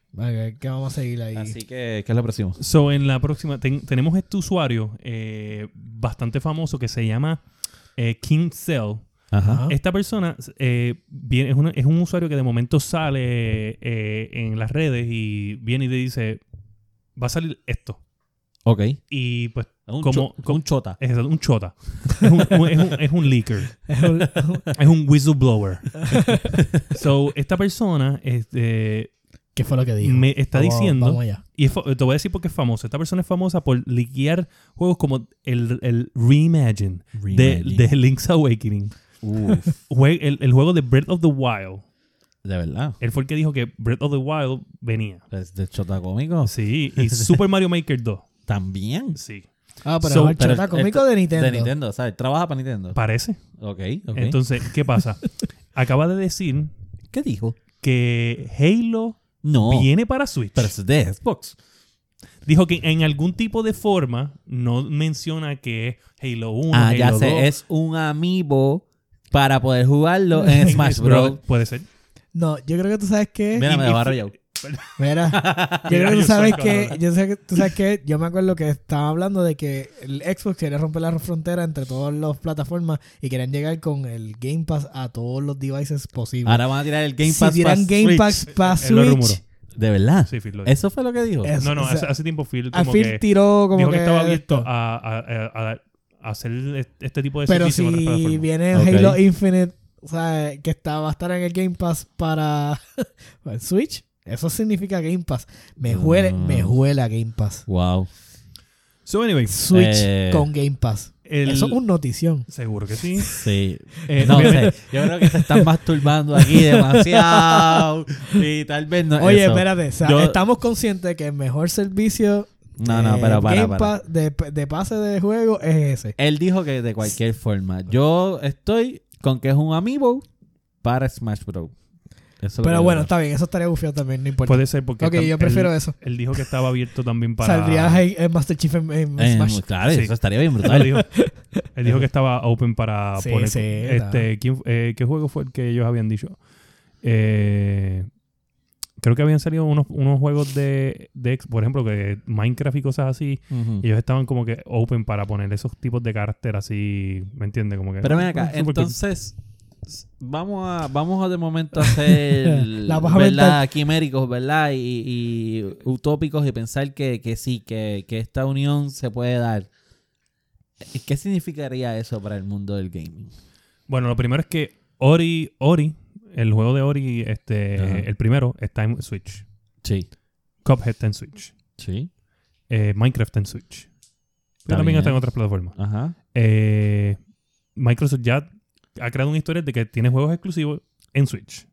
Que vamos a seguir ahí. Así que, ¿qué es lo próximo? So, en la próxima, ten- tenemos este usuario eh, bastante famoso que se llama eh, King Cell. Ajá. Ajá. Esta persona eh, viene, es, una- es un usuario que de momento sale eh, en las redes y viene y te dice, va a salir esto. Ok. Y pues, Un, Como- cho- un chota. es un chota. Es un, un- es un- es un leaker. Es un- whistleblower. so, esta persona este, ¿Qué fue lo que dijo? me está Vamos- diciendo... Vamos allá. Y es te voy a decir por qué es famosa. Esta persona es famosa por liquear juegos como el, el Reimagine de, de Link's Awakening. Uf, Jue- el, el juego de Breath of the Wild. De verdad. Él fue el que dijo que Breath of the Wild venía. Es de chota cómico. Sí, y Super Mario Maker 2. También. Sí, Ah, pero So, es el pero chota el- cómico de Nintendo. De Nintendo, ¿sabes? Trabaja para Nintendo. parece. ok, ok. Entonces, ¿qué pasa? Acaba de decir ¿Qué dijo? que Halo No. viene para Switch. Pero es de Xbox. Dijo que en algún tipo de forma no menciona que es Halo 1, ah, Halo ya 2. sé. Es un amiibo para poder jugarlo en Smash Bros. Puede ser. No, yo creo que tú sabes qué. Mira, me y va fu- rayado. Mira, yo creo que tú sabes que, yo sé que, tú sabes que, yo me acuerdo que estaba hablando de que el Xbox quería romper la frontera entre todas las plataformas y querían llegar con el Game Pass a todos los devices posibles. Ahora van a tirar el Game si Pass tiran pa' Game. Pass para. Switch, ¿De verdad? Sí, Phil lo dijo. ¿Eso fue lo que dijo? No, no, o sea, hace, hace tiempo Phil a como Phil que tiró como dijo que, que estaba abierto a, a- a- a- a hacer este tipo de Pero si viene. Halo Infinite, o sea, que está, va a estar en el Game Pass para el Switch, eso significa Game Pass. Me huele, me huele a Game Pass. Wow. So, anyway, Switch Eh, con Game Pass. el- Eso es un notición. Seguro que sí. Sí. Eh, no sé. Yo creo que se están masturbando aquí demasiado. y tal vez no. Oye, eso. espérate, o sea, Yo- estamos conscientes que el mejor servicio No, no, pero para, Game para. De, de pase de juego es ese. Él dijo que de cualquier forma. Yo estoy con que es un amiibo para Smash Bros. Eso Pero bueno, está bien, eso estaría bufiado también, no importa. Puede ser porque ok, yo prefiero él, eso. él dijo que estaba abierto también para Saldría el, Master Chief en, en. Eh, Smash. claro, Sí. eso estaría bien Él brutal. dijo, él dijo que estaba open para Sí, poner sí, este ¿quién- eh, ¿qué juego fue el que ellos habían dicho? Eh, creo que habían salido unos, unos juegos de, de por ejemplo que Minecraft y cosas así y ellos estaban como que open para poner esos tipos de carácter así ¿me entiendes? como que Pero ven acá, cool. entonces vamos a vamos a de momento a hacer La ¿verdad? quiméricos, ¿verdad? Y, y utópicos y pensar que, que sí, que, que esta unión se puede dar. ¿Qué significaría eso para el mundo del gaming? Bueno, lo primero es que Ori, Ori, el juego de Ori, este, Ajá. el primero, está en Switch. Sí. Cuphead está en Switch. Sí. Eh, Minecraft está en Switch. Está también bien. está en otras plataformas. Ajá. Eh, Microsoft ya ha creado una historia de que tiene juegos exclusivos en Switch.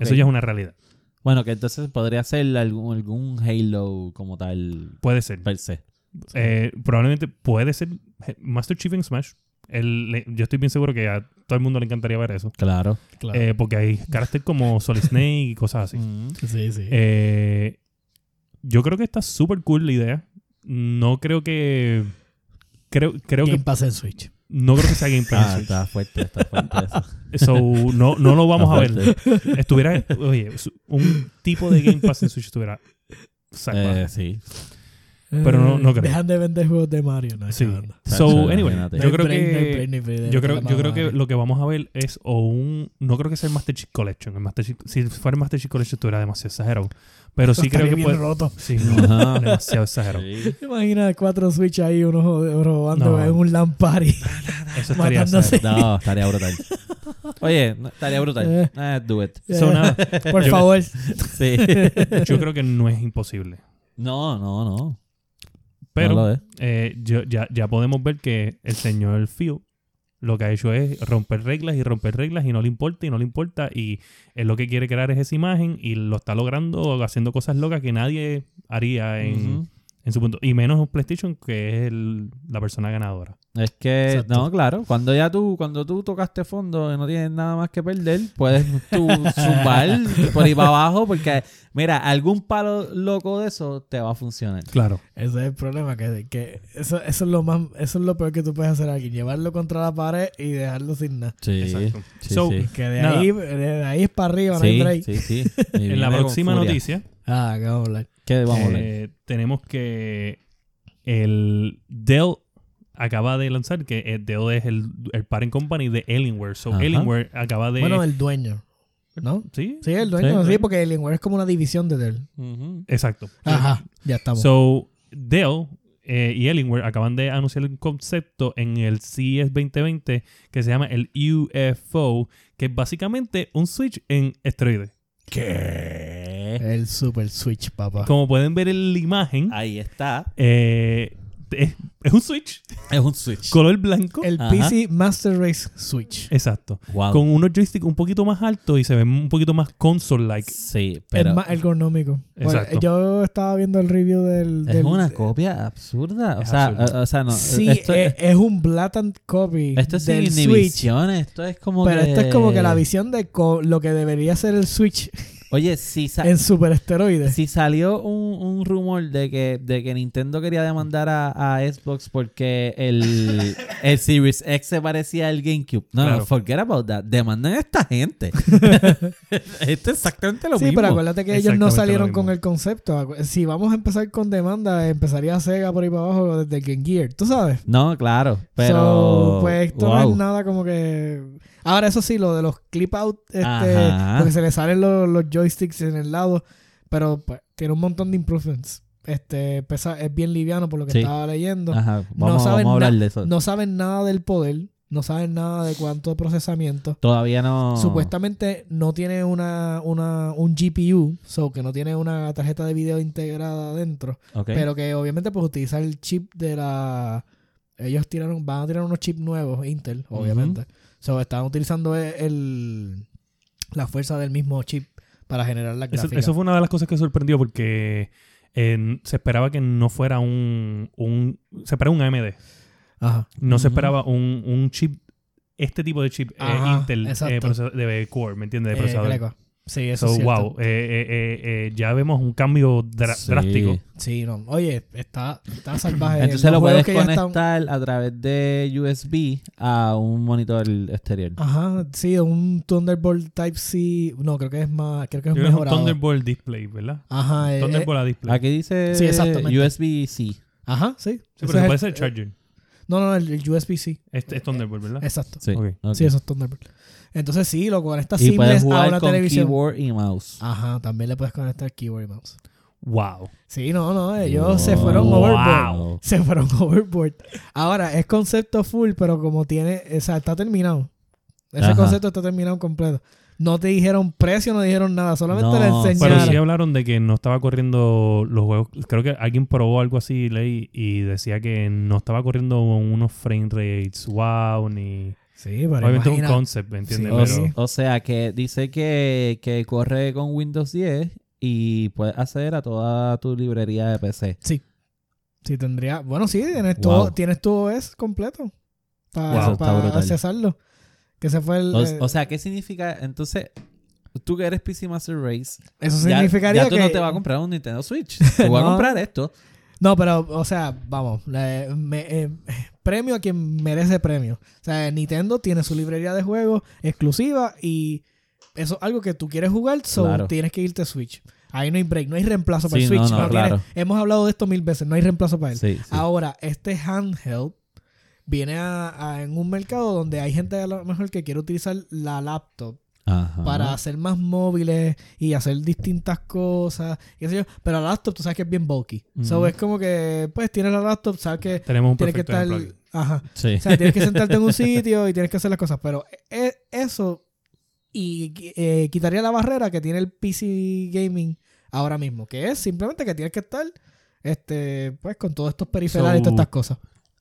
Eso ya es una realidad. Bueno, que entonces podría ser algún, algún Halo como tal Puede ser. per se. Eh, probablemente puede ser Master Chief en Smash. El- le- yo estoy bien seguro que a todo el mundo le encantaría ver eso. Claro. Claro. Eh, porque hay carácter como Solid Snake y cosas así. Mm. sí, sí. Eh, yo creo que está súper cool la idea. No creo que. Creo, creo Game que. Pass en Switch. No creo que sea gameplay en Ah, está fuerte, está fuerte eso. So, no, no lo vamos a ver. Estuviera. Oye, un tipo de Game Pass en Switch estuviera. Eh, sí. Pero no- no creo. Dejan de vender juegos de Mario, ¿no? Sí. So, anyway, yo No creo que. Yo creo, yo que lo que vamos a ver es o un... No creo que sea el Master Chief Collection. El Master Chief- si fuera el Master Chief Collection estuviera demasiado exagerado. Pero sí creo que bien puede... roto. Sí, no, Ajá. demasiado exagerado. Sí. Imagina cuatro Switch ahí, uno robando No. en un LAN party. Eso estaría. No, estaría brutal. Oye, estaría brutal. Eh. Eh, do it. So, nada, Por Yo- favor. Sí. yo creo que no es imposible. No, no, no. Pero No eh, yo, ya, ya podemos ver que el señor Phil lo que ha hecho es romper reglas y romper reglas y no le importa y no le importa y él lo que quiere crear es esa imagen y lo está logrando haciendo cosas locas que nadie haría en. En su punto. Y menos PlayStation que es el- la persona ganadora. Es que, Exacto. no, claro, cuando ya tú, cuando tú tocaste fondo y no tienes nada más que perder, puedes tú zumbar por ahí para abajo porque, mira, algún palo loco de eso te va a funcionar. Claro. Ese es el problema, que, que eso, eso es lo más, eso es lo peor que tú puedes hacer aquí, llevarlo contra la pared y dejarlo sin nada. Sí, Exacto. sí, So, sí. Que de ahí, de ahí es para arriba, no hay Sí, break. sí, sí. En la próxima furia. noticia Ah, que vamos a hablar. ¿Qué vamos a hablar? eh, tenemos que el Dell acaba de lanzar que eh, Dell es el, el parent company de Alienware. So Ajá. Alienware acaba de... Bueno, el dueño, ¿no? ¿Sí? Sí, el dueño, Sí. sí, porque Alienware es como una división de Dell. Exacto. Ajá, ya estamos. So, Dell eh, y Alienware acaban de anunciar un concepto en el CES 2020 que se llama el UFO, que es básicamente un Switch en esteroides. ¿Qué? El Super Switch, papá. Como pueden ver en la imagen, Ahí está. eh, es, es un Switch, Es un Switch. color blanco. El Ajá. PC Master Race Switch. Exacto. Wow. Con unos joysticks un poquito más altos y se ven un poquito más console-like. Sí, pero es más ergonómico. Exacto. Yo estaba viendo el review del... es una copia absurda. O sea, eh, o sea, no. Sí, esto, es, es un blatant copy esto es sin del Switch. inhibiciones. Esto es como Pero que... esto es como que la visión de co- lo que debería ser el Switch. Oye, si, en super esteroides. si salió un, un rumor de que, de que Nintendo quería demandar a, a Xbox porque el, el Series X se parecía al GameCube. No, Claro. no, forget about that. Demandan a esta gente. Esto es exactamente lo Sí, mismo. pero acuérdate que ellos no salieron con el concepto. Si vamos a empezar con demanda, empezaría Sega por ahí para abajo desde el Game Gear. ¿Tú sabes? No, claro. Pero. So, pues esto no wow. es nada como que. Ahora, eso sí, lo de los clip out, este, porque se le salen los, los joysticks en el lado, pero pues, tiene un montón de improvements. Este, pesa, es bien liviano por lo que Sí. estaba leyendo. Ajá, No vamos, saben vamos a hablar de eso. No saben nada del poder, no saben nada de cuánto procesamiento. Todavía no. Supuestamente no tiene una, una, un GPU, so que no tiene una tarjeta de video integrada adentro, Ok. pero que obviamente pues utiliza el chip de la... Ellos tiraron, van a tirar unos chips nuevos, Intel, obviamente. So, están utilizando el, el- la fuerza del mismo chip para generar la Eso, gráfica. eso fue una de las cosas que sorprendió porque eh, se esperaba que no fuera un, un... Se esperaba un AMD. Ajá. No se esperaba un, un chip... Este tipo de chip eh, Ajá, Intel eh, de Core, ¿me entiendes? De Eh, procesador. Sí, eso So, es cierto. wow, eh, eh, eh, ya vemos un cambio Sí. drástico. Sí, no. Oye, está, está salvaje. Entonces lo puedes están- conectar a través de USB a un monitor exterior. Ajá, sí, un Thunderbolt Type C. No, creo que es más. Creo que es creo que es un mejorado. Thunderbolt Display, ¿verdad? Ajá, eh, Thunderbolt a Display. Aquí dice Sí. USB-C. ajá, sí. Sí, pero es puede el- ser Charger. No, no, el, el USB-C. Este es Thunderbolt, ¿verdad? Exacto. Sí. Sí, eso es Thunderbolt. Entonces sí, lo conectas Y puedes simples a jugar una con televisión. keyboard y mouse. Ajá, también le puedes conectar keyboard y mouse. Wow. Sí, no, no, ellos se fueron overboard. Wow. Se fueron overboard. Ahora, es concepto full, pero como tiene, o sea, está terminado. Ese Ajá. concepto está terminado completo. No te dijeron precio, no dijeron nada, solamente No, le enseñaron. Pero sí hablaron de que no estaba corriendo los juegos. Creo que alguien probó algo así, leí, y decía que no estaba corriendo unos frame rates wow, ni. Sí, pero Obviamente es un imagina- concept, ¿me entiendes? Sí. O, Pero- Sí. o sea que dice que, que corre con Windows 10 y puedes acceder a toda tu librería de PC. Sí. Sí, tendría. Bueno, sí, tienes, todo, tienes tu OS completo para, Wow. Para accesarlo. Que se fue el. O, eh, o sea, ¿qué significa? Entonces, tú que eres PC Master Race, eso ya, significaría ya tú que. no te vas a comprar un Nintendo Switch. Tú vas a No. comprar esto. No, pero, o sea, vamos. le- me- eh, premio a quien merece premio. O sea, Nintendo tiene su librería de juegos exclusiva y eso es algo que tú quieres jugar, so Claro. tienes que irte a Switch. Ahí no hay break, no hay reemplazo para Sí, el Switch. no, no, no tiene- claro. hemos hablado de esto mil veces, no hay reemplazo para él. Sí, sí. Ahora, este handheld viene a, a- en un mercado donde hay gente a lo mejor que quiere utilizar la laptop Ajá. para hacer más móviles y hacer distintas cosas. Pero la laptop tú sabes que es bien bulky. So Ujú. es como que, pues tienes la laptop, sabes que Tenemos un tienes que estar... Ajá. Sí. O sea, tienes que sentarte en un sitio y tienes que hacer las cosas. Pero e- eso y eh, quitaría la barrera que tiene el PC gaming ahora mismo, que es simplemente que tienes que estar este pues con todos estos periferales y todas So, estas cosas.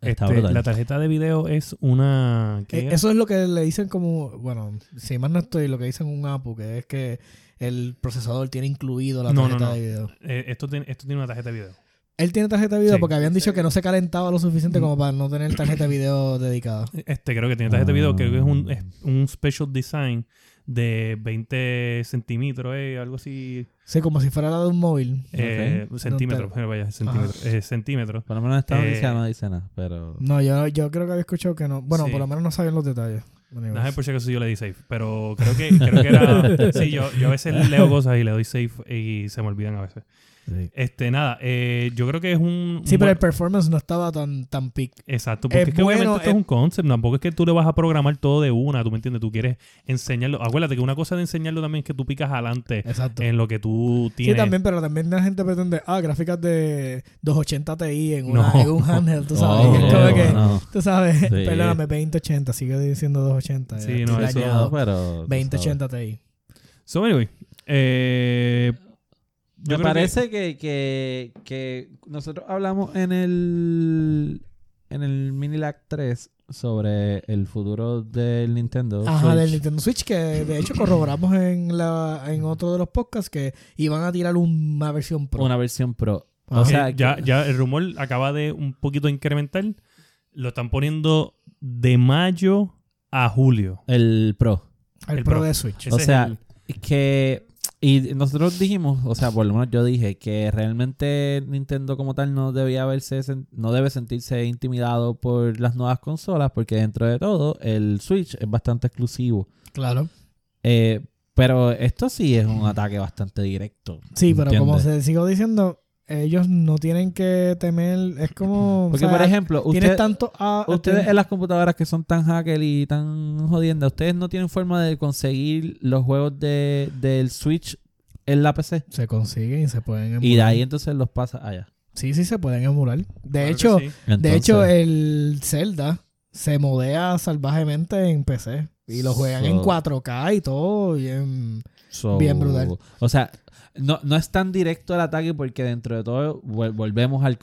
Está Este, la tarjeta de video es una. ¿qué Eh? Eso es lo que le dicen como, bueno, si más no estoy, lo que dicen un APU, que es que el procesador tiene incluido la No, no, tarjeta no. de video. Eh, esto, tiene, esto tiene una tarjeta de video. Él tiene tarjeta de video Sí. porque habían dicho que no se calentaba lo suficiente como para no tener tarjeta de video dedicada. Este creo que tiene tarjeta de video, creo que es un, es un special design de 20 centímetros, eh, algo así. Sí, como si fuera la de un móvil. Eh, centímetros, No pero vaya, centímetros. eh, centímetros. Por lo menos esta Eh, noticia no dice nada, pero... No, yo, yo creo que había escuchado que no. Bueno, Sí. por lo menos no sabían los detalles. Anyways. Déjame por si acaso yo le di safe. Pero creo que, creo que era. Sí, yo, yo a veces leo cosas y le doy safe y se me olvidan a veces. Sí. Este, nada, eh, yo creo que es un. Sí, un pero el performance no estaba tan, tan peak. Exacto, porque es es, que bueno, obviamente esto es- es un concept, tampoco es que tú le vas a programar todo de una, tú me entiendes, tú quieres enseñarlo. Acuérdate que una cosa de enseñarlo también es que tú picas adelante Exacto. en lo que tú Sí, tienes. también, pero también la gente pretende, ah, gráficas de 280 Ti en, una, No. en un handheld, tú sabes. Oh, es como que, no. tú sabes, Sí. perdóname, 2080, sigue diciendo 280. Sí, no, eso- pero... tú 2080 Ti. So, anyway, eh, yo creo parece que... Que, que nosotros hablamos en el en el Minilag 3 sobre el futuro del Nintendo Ajá, Switch. del Nintendo Switch, que de hecho corroboramos en, la, en otro de los podcasts que iban a tirar una versión Pro. una versión Pro. Ajá. O sea, ya, ya el rumor acaba de un poquito incrementar. Lo están poniendo de mayo a julio. el Pro. el el Pro Pro. de Switch. Ese o es sea, el- que Y nosotros dijimos, o sea, por lo menos yo dije que realmente Nintendo como tal no debía verse, no debe sentirse intimidado por las nuevas consolas, porque dentro de todo el Switch es bastante exclusivo. Claro. Eh, pero esto sí es un ataque bastante directo. Sí, pero como se sigo diciendo, ellos no tienen que temer. Es como. Porque, o sea, por ejemplo, tienes usted- tanto. ah, ustedes en las computadoras que son tan hacker y tan jodiendas, ustedes no tienen forma de conseguir los juegos de, del Switch en la PC. Se consiguen y se pueden emular. Y de ahí entonces los pasa allá. Sí, sí, se pueden emular. De Claro hecho, sí. de hecho, el Zelda se modea salvajemente en PC. Y lo juegan en So- 4K y todo. Bien. so- bien brutal. O sea, no, no es tan directo el ataque porque dentro de todo vol- volvemos al,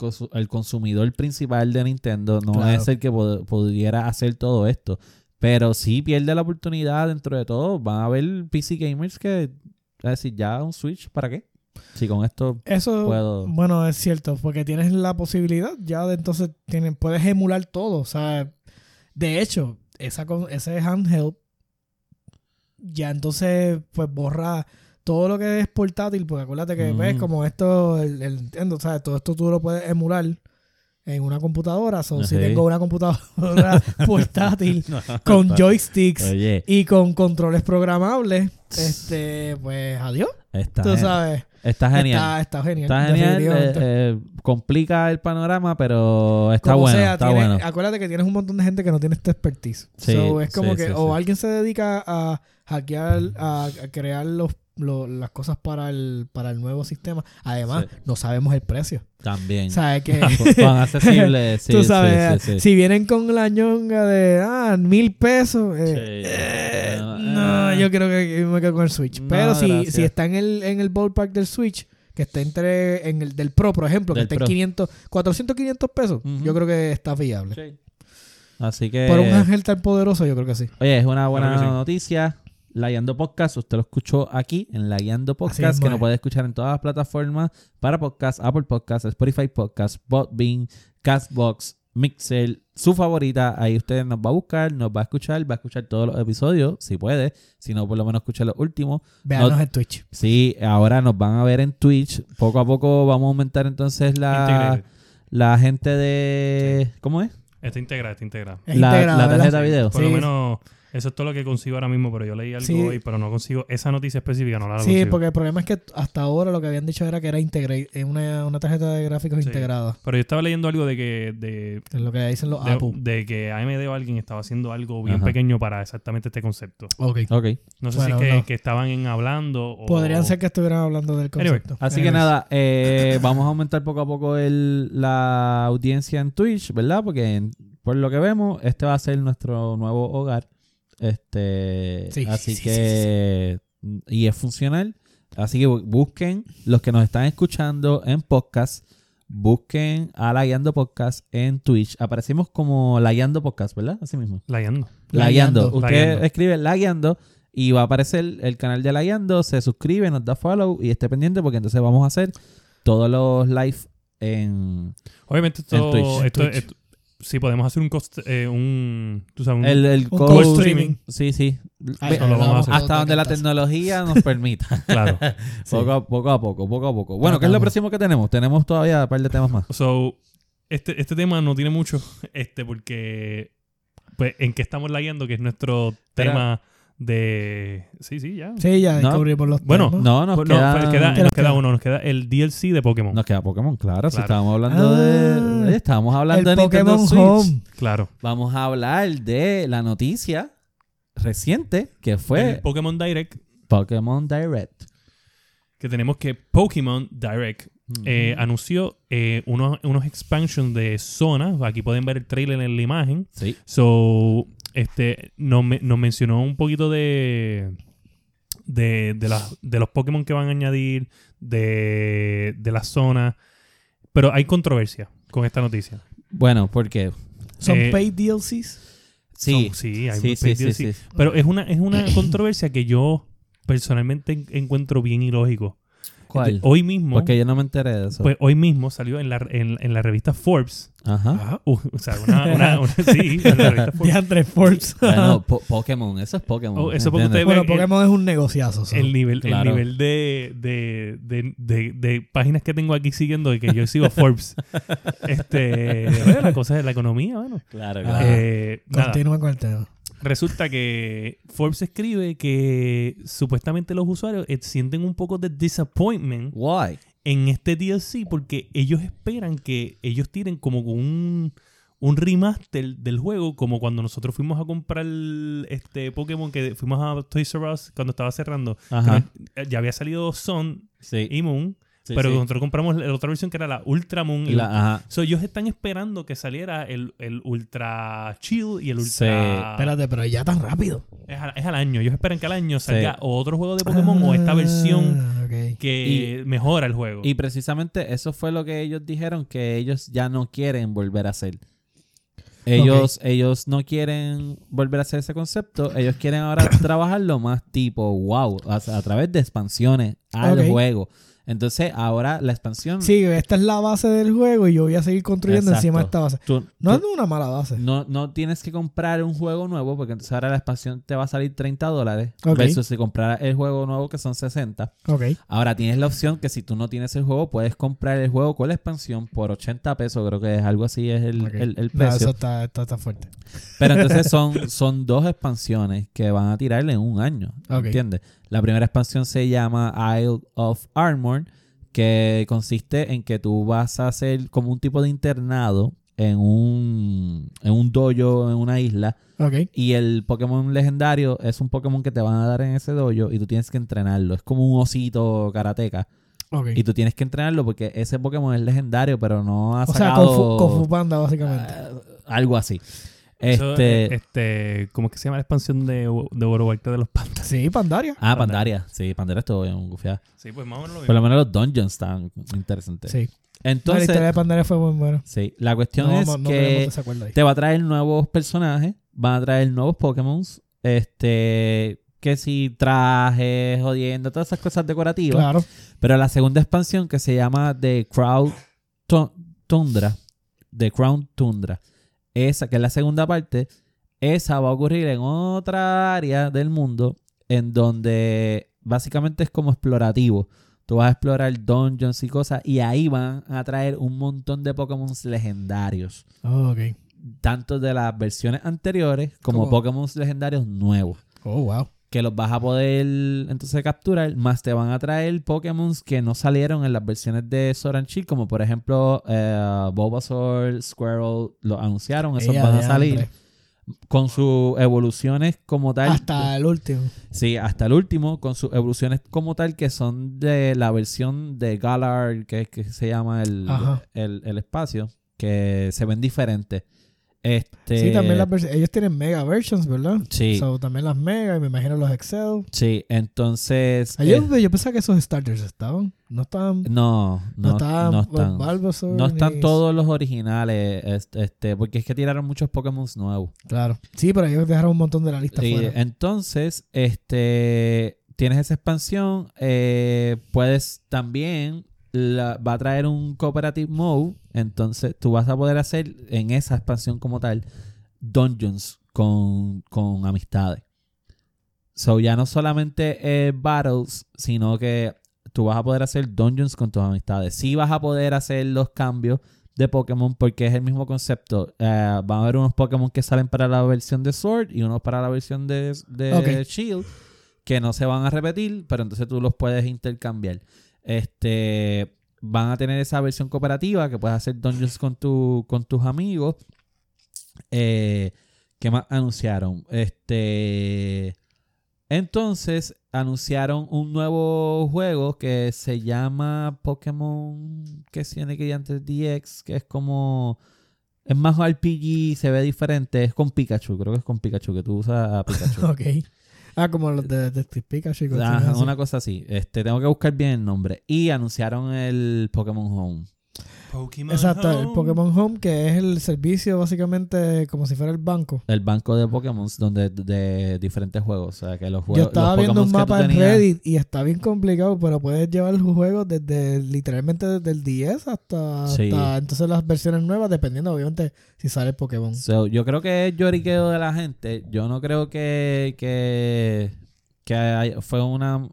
consumidor principal de Nintendo. No Claro. es el que pod- pudiera hacer todo esto. Pero sí pierde la oportunidad dentro de todo. Van a haber PC gamers que... Es decir, ya un Switch, ¿para qué? Si con esto Eso, puedo... bueno, es cierto, porque tienes la posibilidad ya de entonces tienes, puedes emular todo. O sea, de hecho, esa, con- ese handheld ya entonces pues borra todo lo que es portátil, porque acuérdate que Mm. ves como esto, el, el Nintendo, ¿sabes? Todo esto tú lo puedes emular en una computadora. O si tengo una computadora portátil con joysticks Oye, y con controles programables, este, pues adiós. está, Tú sabes. está genial. Está, está genial. Está genial, eh, eh, complica el panorama, pero está Como bueno, sea, está bueno. Acuérdate que tienes un montón de gente que no tiene esta expertise. Sí, So, es como sí, que o alguien se dedica a hackear, a crear los, lo- las cosas para el, para el nuevo sistema. Además, Sí. no sabemos el precio. También. ¿Sabes que accesible, sí, Tú sabes, sí, sí. si vienen con la ñonga de ah, mil pesos, eh, Sí. eh, Ah, no, yo creo que me quedo con el Switch. No, Pero si, gracias. si está en el, en el ballpark del Switch, que está entre en el del Pro, por ejemplo, que está en Pro. 500, 400, 500 pesos, yo creo que está viable. Sí. Así que... Por un ángel tan poderoso, yo creo que sí. Oye, es una buena noticia. La Guiando Podcast, usted lo escuchó aquí en La Guiando Podcast, que nos puede escuchar en todas las plataformas para podcast, Apple Podcast, Spotify Podcast, Podbean, Castbox, Mixer, su favorita. Ahí usted nos va a buscar, nos va a escuchar, va a escuchar todos los episodios, si puede. Si no, por lo menos escuchar los últimos. Veanos No- en Twitch. Sí, ahora nos van a ver en Twitch. Poco a poco vamos a aumentar entonces la, Integrated. la gente de... ¿Cómo es? Está integrada, está integrada. Es La, integrado, la ¿verdad? tarjeta video. Por Sí. lo menos, eso es todo lo que consigo ahora mismo, pero yo leí algo Sí. hoy, pero no consigo esa noticia específica, no la Sí, consigo. porque el problema es que hasta ahora lo que habían dicho era que era integra eh, una, una tarjeta de gráficos Sí. integrada. Pero yo estaba leyendo algo de que de, Es lo que dicen los de, Apple. de que AMD o alguien estaba haciendo algo bien Ajá. pequeño para exactamente este concepto. Ok. Ok. No sé Bueno, si es que, no. que estaban en hablando o... Podrían ser que estuvieran hablando del Anyway, concepto. Así que nada, eh, vamos a aumentar poco a poco el, la audiencia en Twitch, ¿verdad? Porque en- por lo que vemos, este va a ser nuestro nuevo hogar. Este, Sí, así sí, que y es funcional. Así que bu- busquen los que nos están escuchando en podcast, busquen a La Guiando Podcast en Twitch. Aparecimos como La Guiando Podcast, ¿verdad? Así mismo. La guiando. La La Guiando. Guiando. Usted La Guiando. escribe La Guiando y va a aparecer el canal de La Guiando, se suscribe, nos da follow y esté pendiente porque entonces vamos a hacer todos los live en Obviamente esto... En Twitch. esto, En Twitch. esto- sí, podemos hacer un... cost- eh, un tú sabes, un- el, el Un code- co-streaming. Sí, sí. Ay, lo vamos a hacer. hasta donde la tecnología nos permita. Claro. poco, a, poco a poco, poco a poco. Bueno, ¿qué es lo próximo que tenemos? Tenemos todavía un par de temas más. So, este, este tema no tiene mucho, este, porque pues en qué estamos leyendo, que es nuestro Pero- tema de. Sí, sí, ya. Sí, ya No. descubrimos los Bueno, temas. No, nos Pues no, queda, pues queda- ¿Qué nos queda queda? uno, nos queda el DLC de Pokémon. nos queda Pokémon, claro. Si Claro. estábamos hablando Ah, de... oye, estábamos hablando el de Nintendo Pokémon Switch. Home. Claro. Vamos a hablar de la noticia reciente que fue El Pokémon Direct, Pokémon Direct. que tenemos que Pokémon Direct eh, anunció eh, unos, unos expansions de zona. Aquí pueden ver el trailer en la imagen. Sí. So, este, nos, me- nos mencionó un poquito de, de, de, las- de los Pokémon que van a añadir, de, de la zona. Pero hay controversia con esta noticia. Bueno, porque Son Eh, paid DLCs. sí, Son- sí, hay sí, sí, paid sí, DLC. sí. Pero es una, es una controversia que yo personalmente en- encuentro bien ilógico. ¿Cuál? Hoy mismo, Porque yo no me enteré de eso. pues hoy mismo salió en la, en, en la revista Forbes. Ajá. Ajá. Uh, o sea, una, una, una- sí, en la revista Forbes. Diantre Forbes. Bueno, po- Pokémon, eso es Pokémon. Oh, eso porque ustedes- bueno, Pokémon es un negociazo. so. El nivel, Claro. el nivel de, de, de, de, de páginas que tengo aquí siguiendo y que yo sigo Forbes. este, bueno, la cosa es la economía, bueno. Claro, Ah. claro. Eh, Continúa con el tema. Resulta que Forbes escribe que supuestamente los usuarios eh, sienten un poco de disappointment Why? en este DLC porque ellos esperan que ellos tiren como un, un remaster del juego, como cuando nosotros fuimos a comprar este Pokémon que fuimos a Toys R Us cuando estaba cerrando. Ajá. No- ya había salido Sun Sí. y Moon, sí, pero sí. nosotros compramos la otra versión que era la Ultra Moon. y La- ajá. So, ellos están esperando que saliera el, el Ultra Chill y el Sí. Ultra... Espérate, pero ya tan rápido. Es, al, es al año. Ellos esperan que al año Sí. salga otro juego de Pokémon o esta versión Ah, ok. que mejora el juego. Y precisamente eso fue lo que ellos dijeron que ellos ya no quieren volver a hacer. Ellos, ellos no quieren volver a hacer ese concepto. Ellos quieren ahora trabajarlo más tipo wow, a, a través de expansiones al juego. Entonces, ahora la expansión. Sí, esta es la base del juego y yo voy a seguir construyendo Exacto. encima de esta base. tú- No tú- es una mala base. no, no tienes que comprar un juego nuevo porque entonces ahora la expansión te va a salir 30 dólares Ok. versus si comprar el juego nuevo que son 60. Ok. Ahora tienes la opción que si tú no tienes el juego, puedes comprar el juego con la expansión por 80 pesos, creo que es algo así es el, el- el No, precio. eso está, está, está fuerte. Pero entonces son, son dos expansiones que van a tirarle en un año. ¿entiendes? La primera expansión se llama Isle of Armor, que consiste en que tú vas a hacer como un tipo de internado en un, en un dojo, en una isla, Ok. y el Pokémon legendario es un Pokémon que te van a dar en ese dojo y tú tienes que entrenarlo. Es como un osito karateca. Ok. Y tú tienes que entrenarlo porque ese Pokémon es legendario, pero no ha O sea, sacado Kung Fu, Kung Fu Panda, básicamente. algo así. Eso, Este, eh, este, ¿Cómo es que se llama la expansión de, de Oro White de los pandas? Sí, Pandaria. ah, Pandaria. Sí, Pandaria estuvo bien gufiada. Sí, pues más o menos lo Por lo mismo. menos los dungeons están interesantes. Sí. No, la Entonces, historia de Pandaria fue muy buena. sí, la cuestión No, es no, no que te va a traer nuevos personajes, van a traer nuevos Pokémon, este, que si trajes, jodiendo, todas esas cosas decorativas. Claro. Pero la segunda expansión que se llama The Crown Tu- Tundra, The Crown Tundra, esa que es la segunda parte, esa va a ocurrir en otra área del mundo en donde básicamente es como explorativo. Tú vas a explorar dungeons y cosas y ahí van a traer un montón de Pokémon legendarios. Oh, ok. Tanto de las versiones anteriores como ¿Cómo? Pokémon legendarios nuevos Oh, wow. Que los vas a poder entonces capturar, más te van a traer Pokémon que no salieron en las versiones de Sword Shield, como por ejemplo eh, Bulbasaur, Squirrel, lo anunciaron, esos van a salir con sus evoluciones como tal. Hasta el último. Sí, hasta el último, con sus evoluciones como tal que son de la versión de Galar, que es que se llama el, el, el espacio, que se ven diferentes. Este, Sí, también las ellos tienen mega versions, ¿verdad? Sí, So, también las mega y me imagino los Excel. sí, entonces... Yo, eh, yo pensaba que esos starters estaban. No estaban. No, No, no, estaban. no están. No están ni- todos los originales, este, este, porque es que tiraron muchos Pokémon nuevos. Claro. Sí, pero ellos dejaron un montón de la lista Y, fuera. entonces, este, tienes esa expansión, eh, puedes también, la- va a traer un cooperative mode, entonces tú vas a poder hacer en esa expansión como tal, dungeons con, con amistades. So ya no solamente eh, battles, sino que tú vas a poder hacer dungeons con tus amistades. Sí vas a poder hacer los cambios de Pokémon porque es el mismo concepto. Eh, van a haber unos Pokémon que salen para la versión de Sword y unos para la versión de, de. Shield que no se van a repetir, pero entonces tú los puedes intercambiar. Este van a tener esa versión cooperativa que puedes hacer dungeons con, tu, con tus amigos. Eh, ¿Qué más anunciaron? Este. Entonces anunciaron un nuevo juego que se llama Pokémon que tiene que antes DX, que es como es más RPG, se ve diferente, es con Pikachu, creo que es con Pikachu que tú usas a Pikachu. ok. Ah, como los de Detective Pikachu. Ajá, así. una cosa así. Este, tengo que buscar bien el nombre y anunciaron el Pokémon Home. Pokémon Exacto, el. Pokémon Home, que es el servicio básicamente como si fuera el banco. El banco de Pokémon donde de diferentes juegos. O sea, que los juegos. Yo estaba los viendo un mapa en tenías- Reddit y está bien complicado, pero puedes llevar los juegos desde literalmente desde el 10 hasta, Sí. hasta entonces las versiones nuevas, dependiendo obviamente si sale el Pokémon. So, yo creo que es lloriqueo de la gente. Yo no creo que, que, que hay- fue una...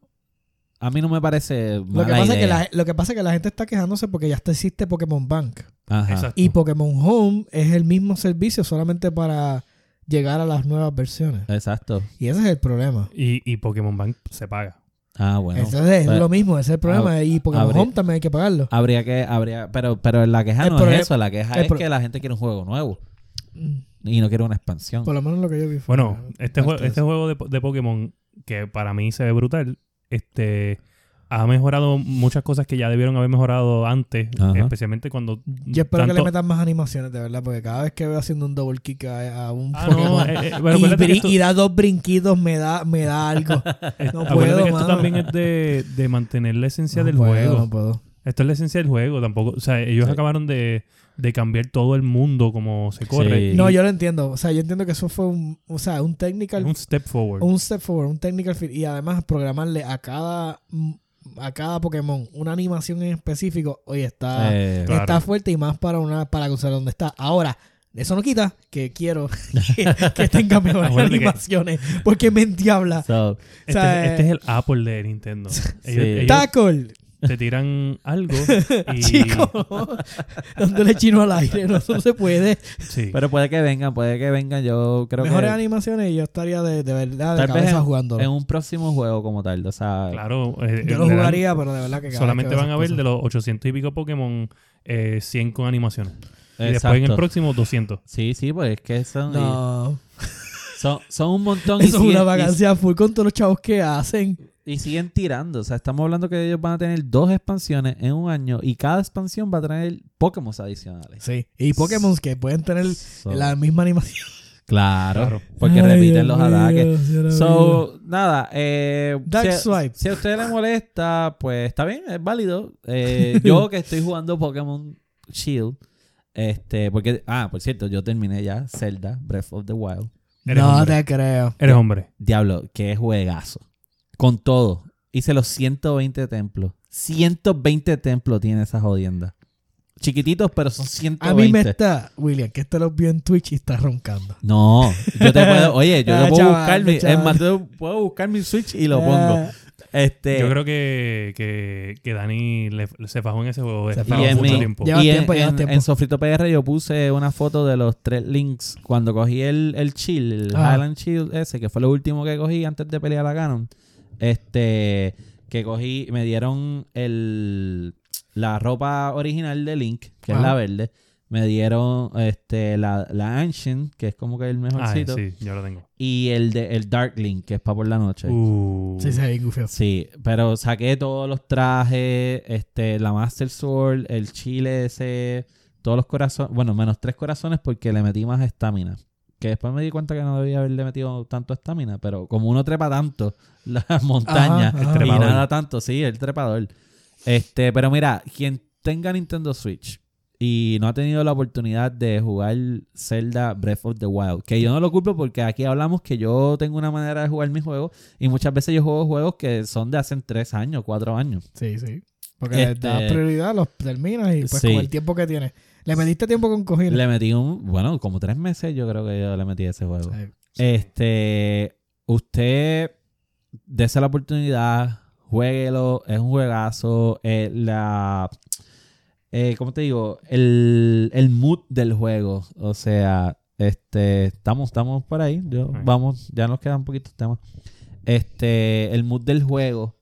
A mí no me parece Lo que, pasa es que la, lo que pasa es que la gente está quejándose porque ya está existe Pokémon Bank. Ajá. Y Pokémon Home es el mismo servicio solamente para llegar a las nuevas versiones. Exacto. Y ese es el problema. Y, y Pokémon Bank se paga. Ah, bueno. Entonces es pues, lo mismo, ese es el problema. y Pokémon habría- Home también hay que pagarlo. Habría que... habría Pero, pero la queja El no problema- es eso. La queja es pro- que la gente quiere un juego nuevo. Mm, Y no quiere una expansión. Por lo menos lo que yo vi fue. Bueno, este, parte jue- de este juego de, de Pokémon, que para mí se ve brutal, este ha mejorado muchas cosas que ya debieron haber mejorado antes, Ajá. especialmente cuando... Yo espero que le metan más animaciones, de verdad, porque cada vez que veo haciendo un double kick a, a un Ah, no, eh, eh, y, acuérdate que brin- esto- y da dos brinquitos, me da, me da algo. no puedo, que esto mano. también es de, de mantener la esencia No del puedo, juego. No puedo. Esto es la esencia del juego, tampoco... O sea, ellos Sí. acabaron de, de cambiar todo el mundo como se corre. Sí. No, yo lo entiendo. O sea, yo entiendo que eso fue un, o sea, un technical, un step forward. un step forward, un technical fit. Y además programarle a cada a cada Pokémon una animación en específico, oye, está, Eh, Claro. está fuerte y más para una para usar donde está. Ahora, eso no quita que quiero que, que tenga mejores que- animaciones, porque me entiabla. so, Este, o sea, este es el Apple de Nintendo. Ellos, Sí. ellos Tackle, te tiran algo y... chico, dándole chino al aire, no, eso no se puede. Sí. pero puede que vengan, puede que vengan. Yo creo Mejores que animaciones y yo estaría de, de verdad de Tal vez cabeza en- jugándolo. en un próximo juego como tal. O sea, Claro. eh, Yo lo dan- jugaría, pero de verdad que cada Solamente vez que van a ver de los 800 y pico Pokémon, eh, 100 con animaciones. Y después en el próximo, 200. Sí, sí, pues es que son. No, son, son un montón y es siguen, una y- vacancia full con todos los chavos que hacen. y, siguen tirando. O sea, estamos hablando que ellos van a tener dos expansiones en un año y cada expansión va a traer Pokémon adicionales. Sí. Y Pokémon que pueden tener So, la misma animación. claro, Claro. porque Ay, repiten Dios los ataques. Dios. So, nada, eh, Dark si, Swipe. si a usted le molesta, pues está bien, es válido. Eh, yo que estoy jugando Pokémon Shield, este, porque, ah, por cierto, yo terminé ya Zelda Breath of the Wild. Eres no hombre. te creo. Eres hombre. Diablo, qué juegazo. Con todo. Hice los 120 templos. 120 templos tiene esa jodienda. Chiquititos, pero son 120. A mí me está, William, que este lo vio en Twitch y está roncando. No, yo te puedo, oye, yo Ah, te puedo chaval, buscar mi, es más, yo puedo buscar mi Switch y lo pongo. Ah, Este, Yo creo que, que, que Dani le- se fajó en ese juego Se fajó y en, mucho mi- tiempo. Lleva y en- tiempo, lleva en- tiempo. en Sofrito PR yo puse una foto de los tres links cuando cogí el, el chill, el Ajá. Highland Shield ese, que fue lo último que cogí antes de pelear a Ganon. Este, que cogí, me dieron el, la ropa original de Link, que es la verde. Me dieron este, la, la Ancient, que es como que el Ah, mejorcito. sí, yo lo tengo. Y el, de, el Dark Link, que es para por la noche. Uh, Sí, se ve gufio. Sí, pero saqué todos los trajes, este, la Master Sword, el chile ese, todos los corazones, bueno, menos tres corazones porque le metí más estamina. Que después me di cuenta que no debía haberle metido tanto estamina, pero como uno trepa tanto las montañas y nada tanto, sí, el trepador. Este, pero mira, quien tenga Nintendo Switch y no ha tenido la oportunidad de jugar Zelda Breath of the Wild, que yo no lo culpo porque aquí hablamos que yo tengo una manera de jugar mi juego y muchas veces yo juego juegos que son de hace tres años, cuatro años. Sí, sí. Porque le Este- das prioridad, los terminas y pues Sí. con el tiempo que tienes. Le metiste tiempo con coger. Le metí un, bueno, como tres meses yo creo que yo le metí a ese juego. Sí. Este, usted dése la oportunidad, jueguelo, es un juegazo, eh, la, eh, ¿cómo te digo? El, el mood del juego, o sea, este, estamos, estamos por ahí, yo, vamos, ya nos quedan poquitos temas. Este, el mood del juego,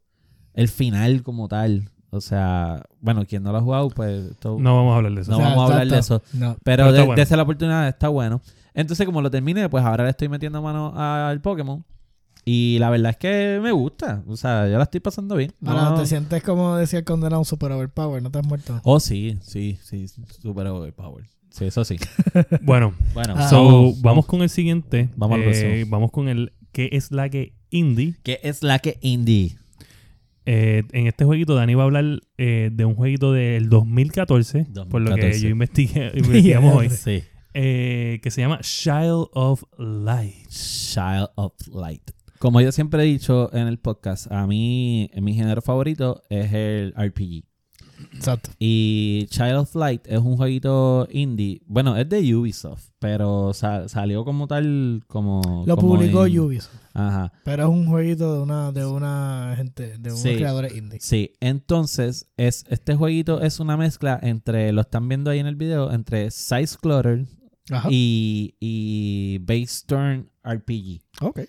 el final como tal, o sea, bueno, quien no lo ha jugado, pues, esto- No vamos a hablar de eso. No O sea, vamos a hablar de. No. pero Pero está de, bueno. dese la oportunidad, está bueno. Entonces, como lo terminé, pues ahora le estoy metiendo mano al Pokémon. Y la verdad es que me gusta. O sea, yo la estoy pasando bien. Ahora No- te sientes como decía el condenado super overpower, no te has muerto. Oh, sí, sí, sí. Super overpower. Sí, eso sí. Bueno, Bueno, Ah. so, vamos, vamos, con el siguiente. Vamos al Eh. Vamos con el ¿Qué es la que indie? ¿Qué es la que indie? Eh, en este jueguito, Dani va a hablar eh, de un jueguito del 2014, por lo que 2014. yo investigué, investigamos hoy, Sí. eh, que se llama Child of Light. Child of Light. Como yo siempre he dicho en el podcast, a mí mi género favorito es el RPG. Exacto. Y Child of Light es un jueguito indie. Bueno, es de Ubisoft, pero sa- salió como tal, como... Lo como publicó en- Ubisoft. Ajá. Pero es un jueguito de una, de una gente, de unos Sí. creadores indie. Sí, entonces es, este jueguito es una mezcla entre, lo están viendo ahí en el video, entre Scroller Ajá. y, y Base Turn RPG. Ok.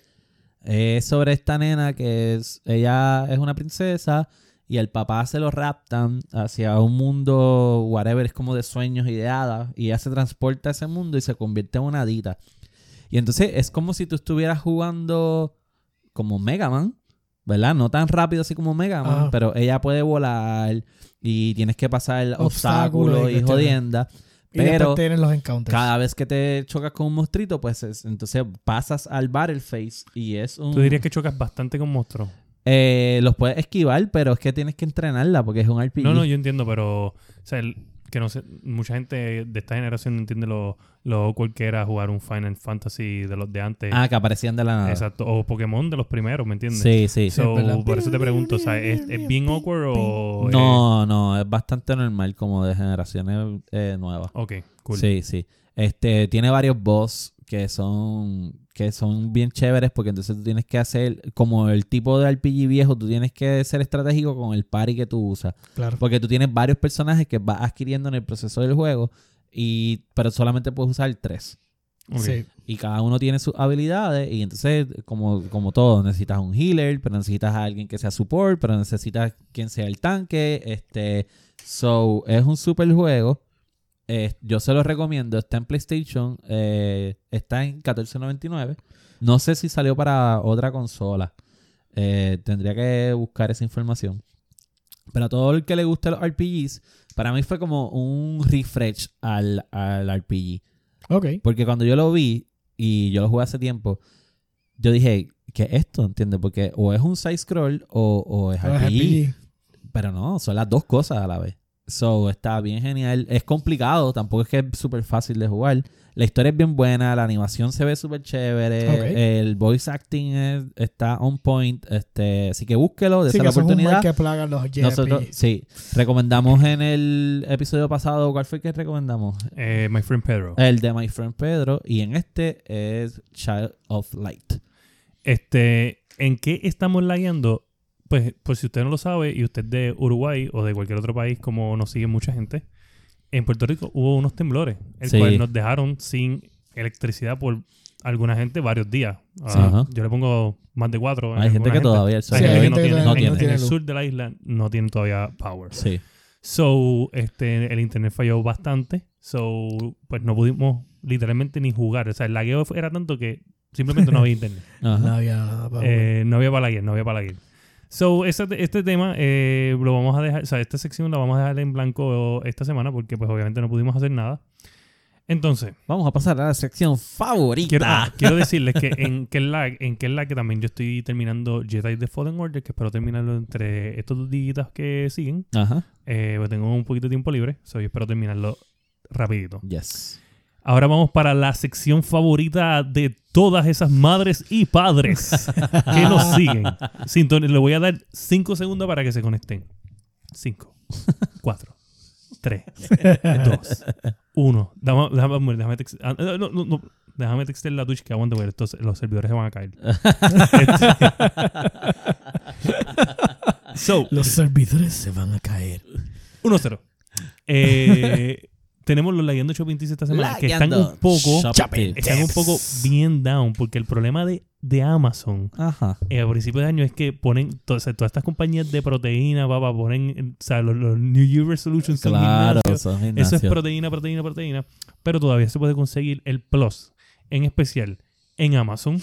Es sobre esta nena que es, ella es una princesa y el papá se lo raptan hacia un mundo, whatever, es como de sueños y de hadas. Y ella se transporta a ese mundo y se convierte en una hadita. Y entonces es como si tú estuvieras jugando como Mega Man, ¿verdad? No tan rápido así como Mega Man, Ajá. pero ella puede volar y tienes que pasar Obstáculos obstáculos y jodienda. Pero después tienen los encounters. cada vez que te chocas con un monstruito, pues es- entonces pasas al Battle Face y es un... Tú dirías que chocas bastante con monstruos. Eh, los puedes esquivar, pero es que tienes que entrenarla porque es un RPG. No, no, yo entiendo, pero o sea, el- que no sé, mucha gente de esta generación no entiende lo, lo awkward que era jugar un Final Fantasy de los de antes. Ah, que aparecían de la nada. Exacto, o Pokémon de los primeros, ¿me entiendes? Sí, sí. So, es verdad. por eso te pregunto, o sea, ¿es, es bien awkward o...? No, no, es bastante normal como de generaciones eh, nuevas. ok, cool. Sí, sí. Este, tiene varios boss que son que son bien chéveres porque entonces tú tienes que hacer como el tipo de RPG viejo, tú tienes que ser estratégico con el party que tú usas. Claro. Porque tú tienes varios personajes que vas adquiriendo en el proceso del juego y pero solamente puedes usar tres. Sí. Y cada uno tiene sus habilidades. Y entonces, como, como todo, necesitas un healer, pero necesitas a alguien que sea support, pero necesitas quien sea el tanque. Este. So, es un super juego. Eh, yo se lo recomiendo. Está en PlayStation. eh, está en 14.99. No sé si salió para otra consola. Eh, tendría que buscar esa información. Pero a todo el que le guste los RPGs, para mí fue como un refresh al, al RPG. Ok. Porque cuando yo lo vi y yo lo jugué hace tiempo, yo dije, ¿qué es esto? ¿Entiendes? Porque o es un side scroll o, o es Pero es RPG. RPG. Pero no, son las dos cosas a la vez. So, está bien genial. Es complicado, tampoco es que es súper fácil de jugar. La historia es bien buena, la animación se ve súper chévere, el voice acting es- está on point. Este, así que búsquelo, Sí, que la eso es un mal oportunidad. que plagan los JRPG. Nosotros, sí, recomendamos en el episodio pasado, ¿cuál fue el que recomendamos? Eh, my friend Pedro. El de My Friend Pedro. Y en este es Child of Light. Este, ¿en qué estamos lagueando? Pues, por si usted no lo sabe y usted es de Uruguay o de cualquier otro país como nos sigue mucha gente, en Puerto Rico hubo unos temblores, el Sí. cual nos dejaron sin electricidad por alguna gente varios días. Ah, Sí. Yo le pongo más de cuatro. Hay gente que todavía el Hay sol Sí, gente hay que gente no que tiene, no en- tiene. en el sur de la isla no tienen todavía power. Sí. So, este, el internet falló bastante. So, pues no pudimos literalmente ni jugar. O sea, el lagueo era tanto que simplemente no había internet. Ajá. No había para Eh, no había balaguer, no había balaguer. So, este, este tema eh, lo vamos a dejar, o sea, esta sección la vamos a dejar en blanco esta semana porque pues obviamente no pudimos hacer nada. Entonces, Vamos a pasar a la sección favorita. quiero, ah, quiero decirles que en lag, en que también yo estoy terminando Jedi The Fallen Order, que espero terminarlo entre estos dos días que siguen. Ajá. Eh, pues tengo un poquito de tiempo libre, so yo espero terminarlo rapidito. Yes. Ahora vamos para la sección favorita de todas esas madres y padres que nos siguen. Sinton- le voy a dar 5 segundos para que se conecten. 5, 4, 3, 2, 1. Déjame, déjame, déjame, text- ah, no, no, no, no. déjame textear la Twitch que aguante, porque estos- los servidores se van a caer. so, Los servidores se van a caer. 1-0. Eh, tenemos los Lagueando Shopping esta semana que están un poco Shopping están un poco bien down porque el problema de, de Amazon Ajá. eh, a principios de año es que ponen o sea, todas estas compañías de proteína papá, ponen eh, o sea, los, los New Year Resolutions son Claro, eso es proteína proteína proteína. Pero todavía se puede conseguir el Plus en especial en Amazon.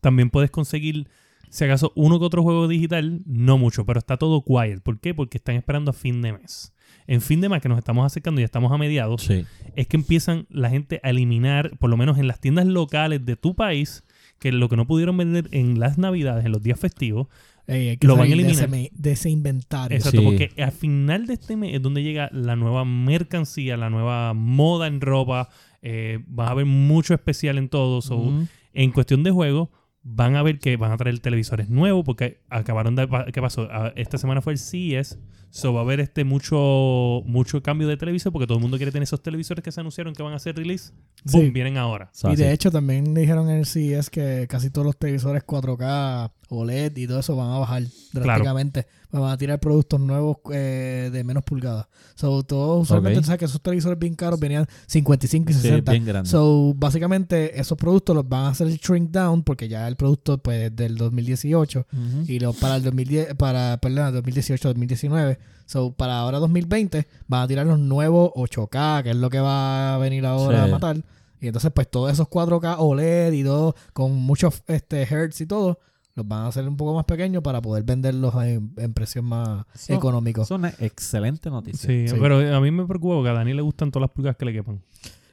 También puedes conseguir si acaso uno que otro juego digital no mucho pero está todo quiet ¿por qué? porque están esperando a fin de mes en fin de mes que nos estamos acercando y estamos a mediados Sí. es que empiezan la gente a eliminar, por lo menos en las tiendas locales de tu país, que lo que no pudieron vender en las navidades, en los días festivos, ey, hay que Lo van a salir de eliminar. ese, de ese inventario. Exacto, Sí. porque al final de este mes es donde llega la nueva mercancía, la nueva moda en ropa. Eh, vas a ver mucho especial en todo. so. En cuestión de juego, van a ver que van a traer televisores nuevos porque acabaron de... ¿Qué pasó? Ah, Esta semana fue el CES. So va a haber este mucho, mucho cambio de televisor porque todo el mundo quiere tener esos televisores que se anunciaron que van a hacer release. Boom, Sí. vienen ahora. So, y de así. hecho también dijeron en el CES que casi todos los televisores 4K, OLED y todo eso van a bajar drásticamente. Van a tirar productos nuevos eh, de menos pulgadas. So, todos usualmente Ok. tú sabes que esos televisores bien caros venían 55 y Sí, 60. bien grande. So, básicamente esos productos los van a hacer shrink down porque ya el producto pues es del 2018 Ujú. y lo, para el 2010 para perdón, 2018 2019 so para ahora 2020 van a tirar los nuevos 8K que es lo que va a venir ahora Sí. a matar y entonces pues todos esos 4K OLED y todo con muchos este hertz y todo los van a hacer un poco más pequeños para poder venderlos en, en precios más Eso- económicos Es una excelente noticia. Sí, Sí. pero a mí me preocupa porque a Dani le gustan todas las pulgadas que le quepan.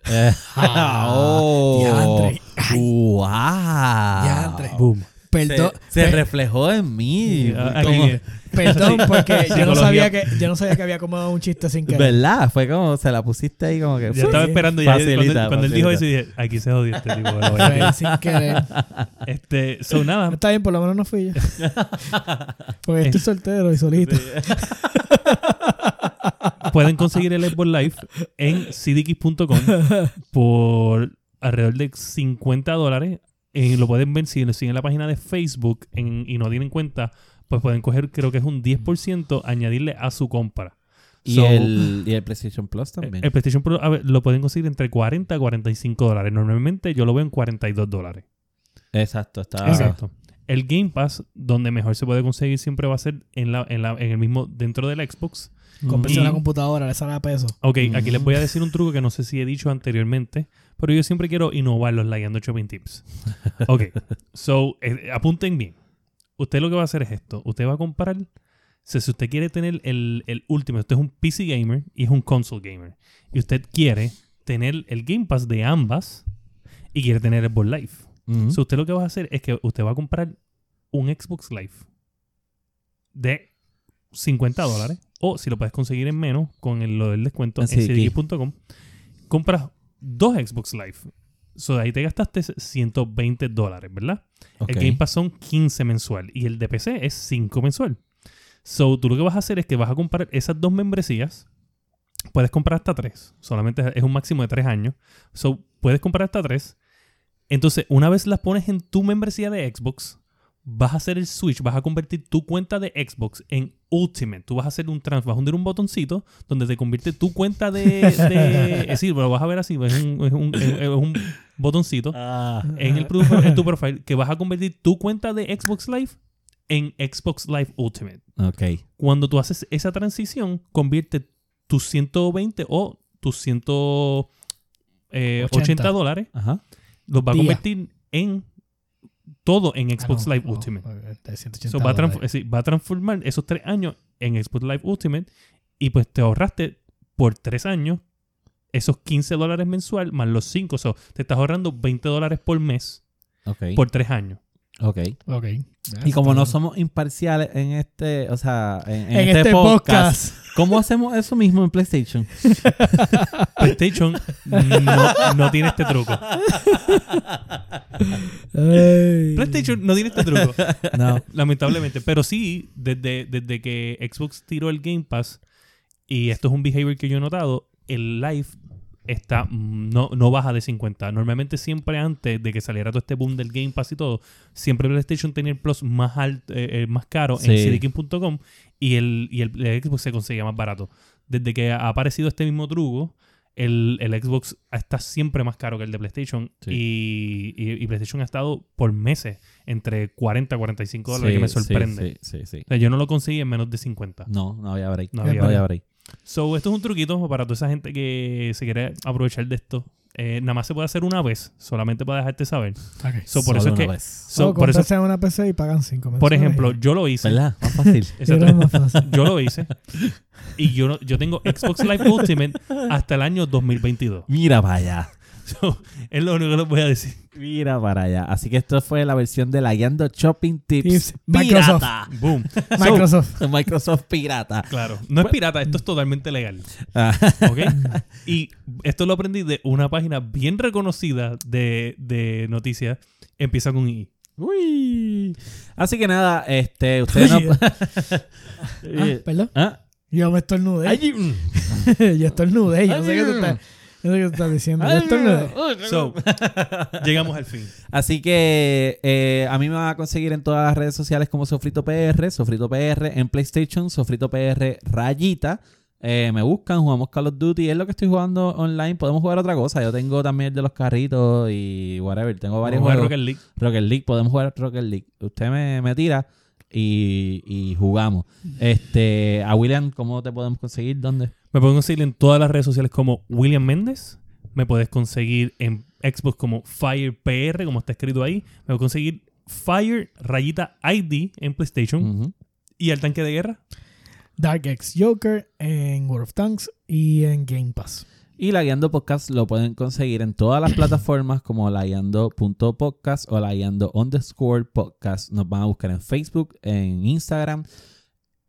Eh, Ah, oh, wow. Boom. Perdón, Se, se reflejó en mí. Como- perdón porque yo no sabía que yo no sabía que había como un chiste sin querer ¿Verdad? Fue como se la pusiste ahí como que. Ya estaba esperando ya. Facilita, cuando cuando él dijo eso, dije, aquí se jodió este tipo. Fue tirar". sin querer este, so nada. Está bien, por lo menos no fui yo. Porque estoy soltero y solito. Pueden conseguir el Xbox Live en cdx.com por alrededor de 50 dólares. Eh, lo pueden ver si siguen la página de Facebook en- y no tienen cuenta, pues pueden coger, creo que es un 10%, añadirle a su compra. Y, So, el, y el PlayStation Plus también. El PlayStation a ver, lo pueden conseguir entre 40 a 45 dólares. Normalmente yo lo veo en 42 dólares. Exacto, está. Exacto. El Game Pass, donde mejor se puede conseguir siempre va a ser en, la, en, la- en el mismo, dentro del Xbox. Compré Y- una computadora, le sale a peso. Ok, aquí Mm. les voy a decir un truco que no sé si he dicho anteriormente, pero yo siempre quiero innovar los Layando Shopping Tips. Ok, so, eh, apunten bien. Usted lo que va a hacer es esto. Usted va a comprar, si si usted quiere tener el, el último, usted es un PC gamer y es un console gamer, y usted quiere tener el Game Pass de ambas y quiere tener el Xbox Live. So, usted lo que va a hacer es que usted va a comprar un Xbox Live de 50 dólares. O si lo puedes conseguir en menos con el, lo del descuento en cdx.com, compras dos Xbox Live. So, de ahí te gastaste 120 dólares, ¿verdad? El Game Pass son 15 mensual y el de PC es 5 mensual. So, tú lo que vas a hacer es que vas a comprar esas dos membresías. Puedes comprar hasta tres. Solamente es un máximo de tres años. So, puedes comprar hasta tres. Entonces, una vez las pones en tu membresía de Xbox, vas a hacer el switch, vas a convertir tu cuenta de Xbox en Ultimate. Tú vas a hacer un trans, vas a hundir un botoncito donde te convierte tu cuenta de... de es decir, lo vas a ver así, es un, es un- es un botoncito Ah. en, el en tu profile que vas a convertir tu cuenta de Xbox Live en Xbox Live Ultimate. Ok. Cuando tú haces esa transición, convierte tus 120 o tus 180 80. dólares, Ajá. los va a Día. convertir en todo en Xbox Ah, no, Live no, Ultimate. de 180 So, va, a transf- dólares. es decir, va a transformar esos tres años en Xbox Live Ultimate y pues te ahorraste por tres años esos 15 dólares mensual más los 5. So, te estás ahorrando 20 dólares por mes por tres años. Ok. Ok. Y como no somos imparciales en este, o sea, en, en bien. en este, este podcast, podcast. ¿cómo hacemos eso mismo en PlayStation? PlayStation no, no tiene este truco. Ay. PlayStation no tiene este truco. No. Lamentablemente. Pero sí, desde, desde que Xbox tiró el Game Pass, y esto es un behavior que yo he notado, el live está no, no baja de 50. Normalmente siempre antes de que saliera todo este boom del Game Pass y todo, siempre PlayStation tenía el Plus más alto, eh, eh, más caro en cdking.com y el, y el, el Xbox se conseguía más barato. Desde que ha aparecido este mismo truco, el, el Xbox está siempre más caro que el de PlayStation Sí. y, y- y PlayStation ha estado por meses entre 40 a 45 dólares, Sí, que me sorprende. O sea, yo no lo conseguí en menos de 50. No, no había break. No No había había, break. So, esto es un truquito para toda esa gente que se quiere aprovechar de esto. Eh, nada más se puede hacer una vez, solamente para dejarte saber. Ok. So, por Solo eso es una que, vez. so, O por eso, una PC y pagan 5 por ejemplo, yo lo hice. ¿Verdad? Más fácil. Exacto. Era más fácil. Yo lo hice. Y yo, no- yo tengo Xbox Live Ultimate hasta el año 2022. Mira allá. So, es lo único que les voy a decir. Mira para allá. Así que esto fue la versión de la Guiando Shopping Tips. Tips. Microsoft. Pirata. Boom. Microsoft. Microsoft pirata. Claro. No es pirata, esto es totalmente legal. Ah, ¿Ok? y esto lo aprendí de una página bien reconocida de, de noticias. Empieza con I. Uy. Así que nada, este, ustedes no. Ah, perdón. ¿Ah? Yo me estornudé. Ay, mm. yo estornudé. Yo no sé qué tú estás, sé qué tú estás diciendo. So, llegamos al fin. Así que eh, a mí me van a conseguir en todas las redes sociales como Sofrito PR, Sofrito PR en PlayStation, Sofrito PR Rayita. Eh, me buscan, jugamos Call of Duty, es lo que estoy jugando online. Podemos jugar otra cosa. Yo tengo también el de los carritos y whatever. Tengo varios juegos. Rocket League. Rocket League, podemos jugar Rocket League. Usted me, me tira y, y jugamos. Este, a William, ¿cómo te podemos conseguir? ¿Dónde? Me pueden conseguir en todas las redes sociales como William Méndez. Me puedes conseguir en Xbox como Fire PR, como está escrito ahí. Me puedes conseguir Fire rayita ID en PlayStation. Y al tanque de guerra. Dark X Joker en World of Tanks y en Game Pass. Y la Guiando Podcast lo pueden conseguir en todas las plataformas como la Guiando.podcast o la Guiando underscore podcast. Nos van a buscar en Facebook, en Instagram,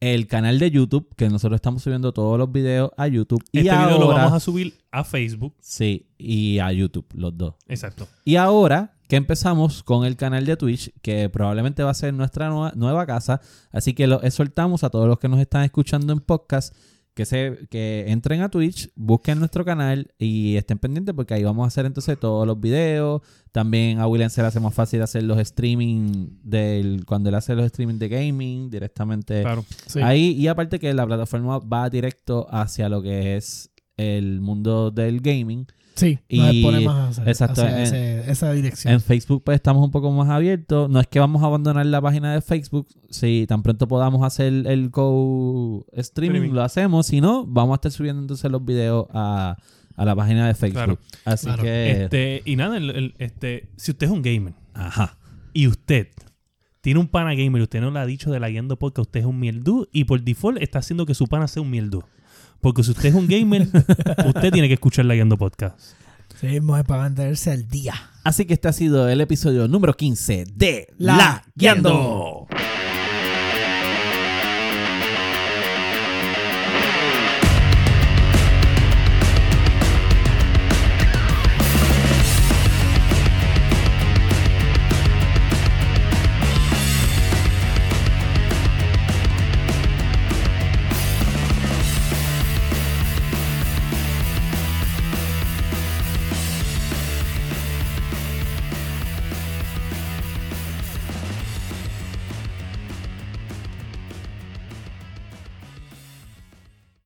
el canal de YouTube, que nosotros estamos subiendo todos los videos a YouTube. y Este video ahora, lo vamos a subir a Facebook. Sí, y a YouTube, los dos. Exacto. Y ahora que empezamos con el canal de Twitch, que probablemente va a ser nuestra nueva, nueva casa, así que lo exhortamos a todos los que nos están escuchando en podcast que se que entren a Twitch, busquen nuestro canal y estén pendientes porque ahí vamos a hacer entonces todos los videos. También a William se le hace más fácil hacer los streaming del cuando él hace los streaming de gaming directamente Claro. Sí. Ahí, y aparte que la plataforma va directo hacia lo que es el mundo del gaming. Sí, Y- nos más hacia, exacto, hacia en- ese- esa dirección. En Facebook pues estamos un poco más abiertos. No es que vamos a abandonar la página de Facebook. Si tan pronto podamos hacer el co-streaming, Streaming. lo hacemos. Si no, vamos a estar subiendo entonces los videos a, a la página de Facebook. Claro. Así Claro. que... Este, y nada, el- el- este, si usted es un gamer Ajá. y usted tiene un pana gamer y usted no le ha dicho de la guiando porque usted es un mieldú y por default está haciendo que su pana sea un mieldú. Porque si usted es un gamer, usted tiene que escuchar la guiando podcast. Sí, mismo es para mantenerse al día. Así que este ha sido el episodio número 15 de La La Guiando. Guiando.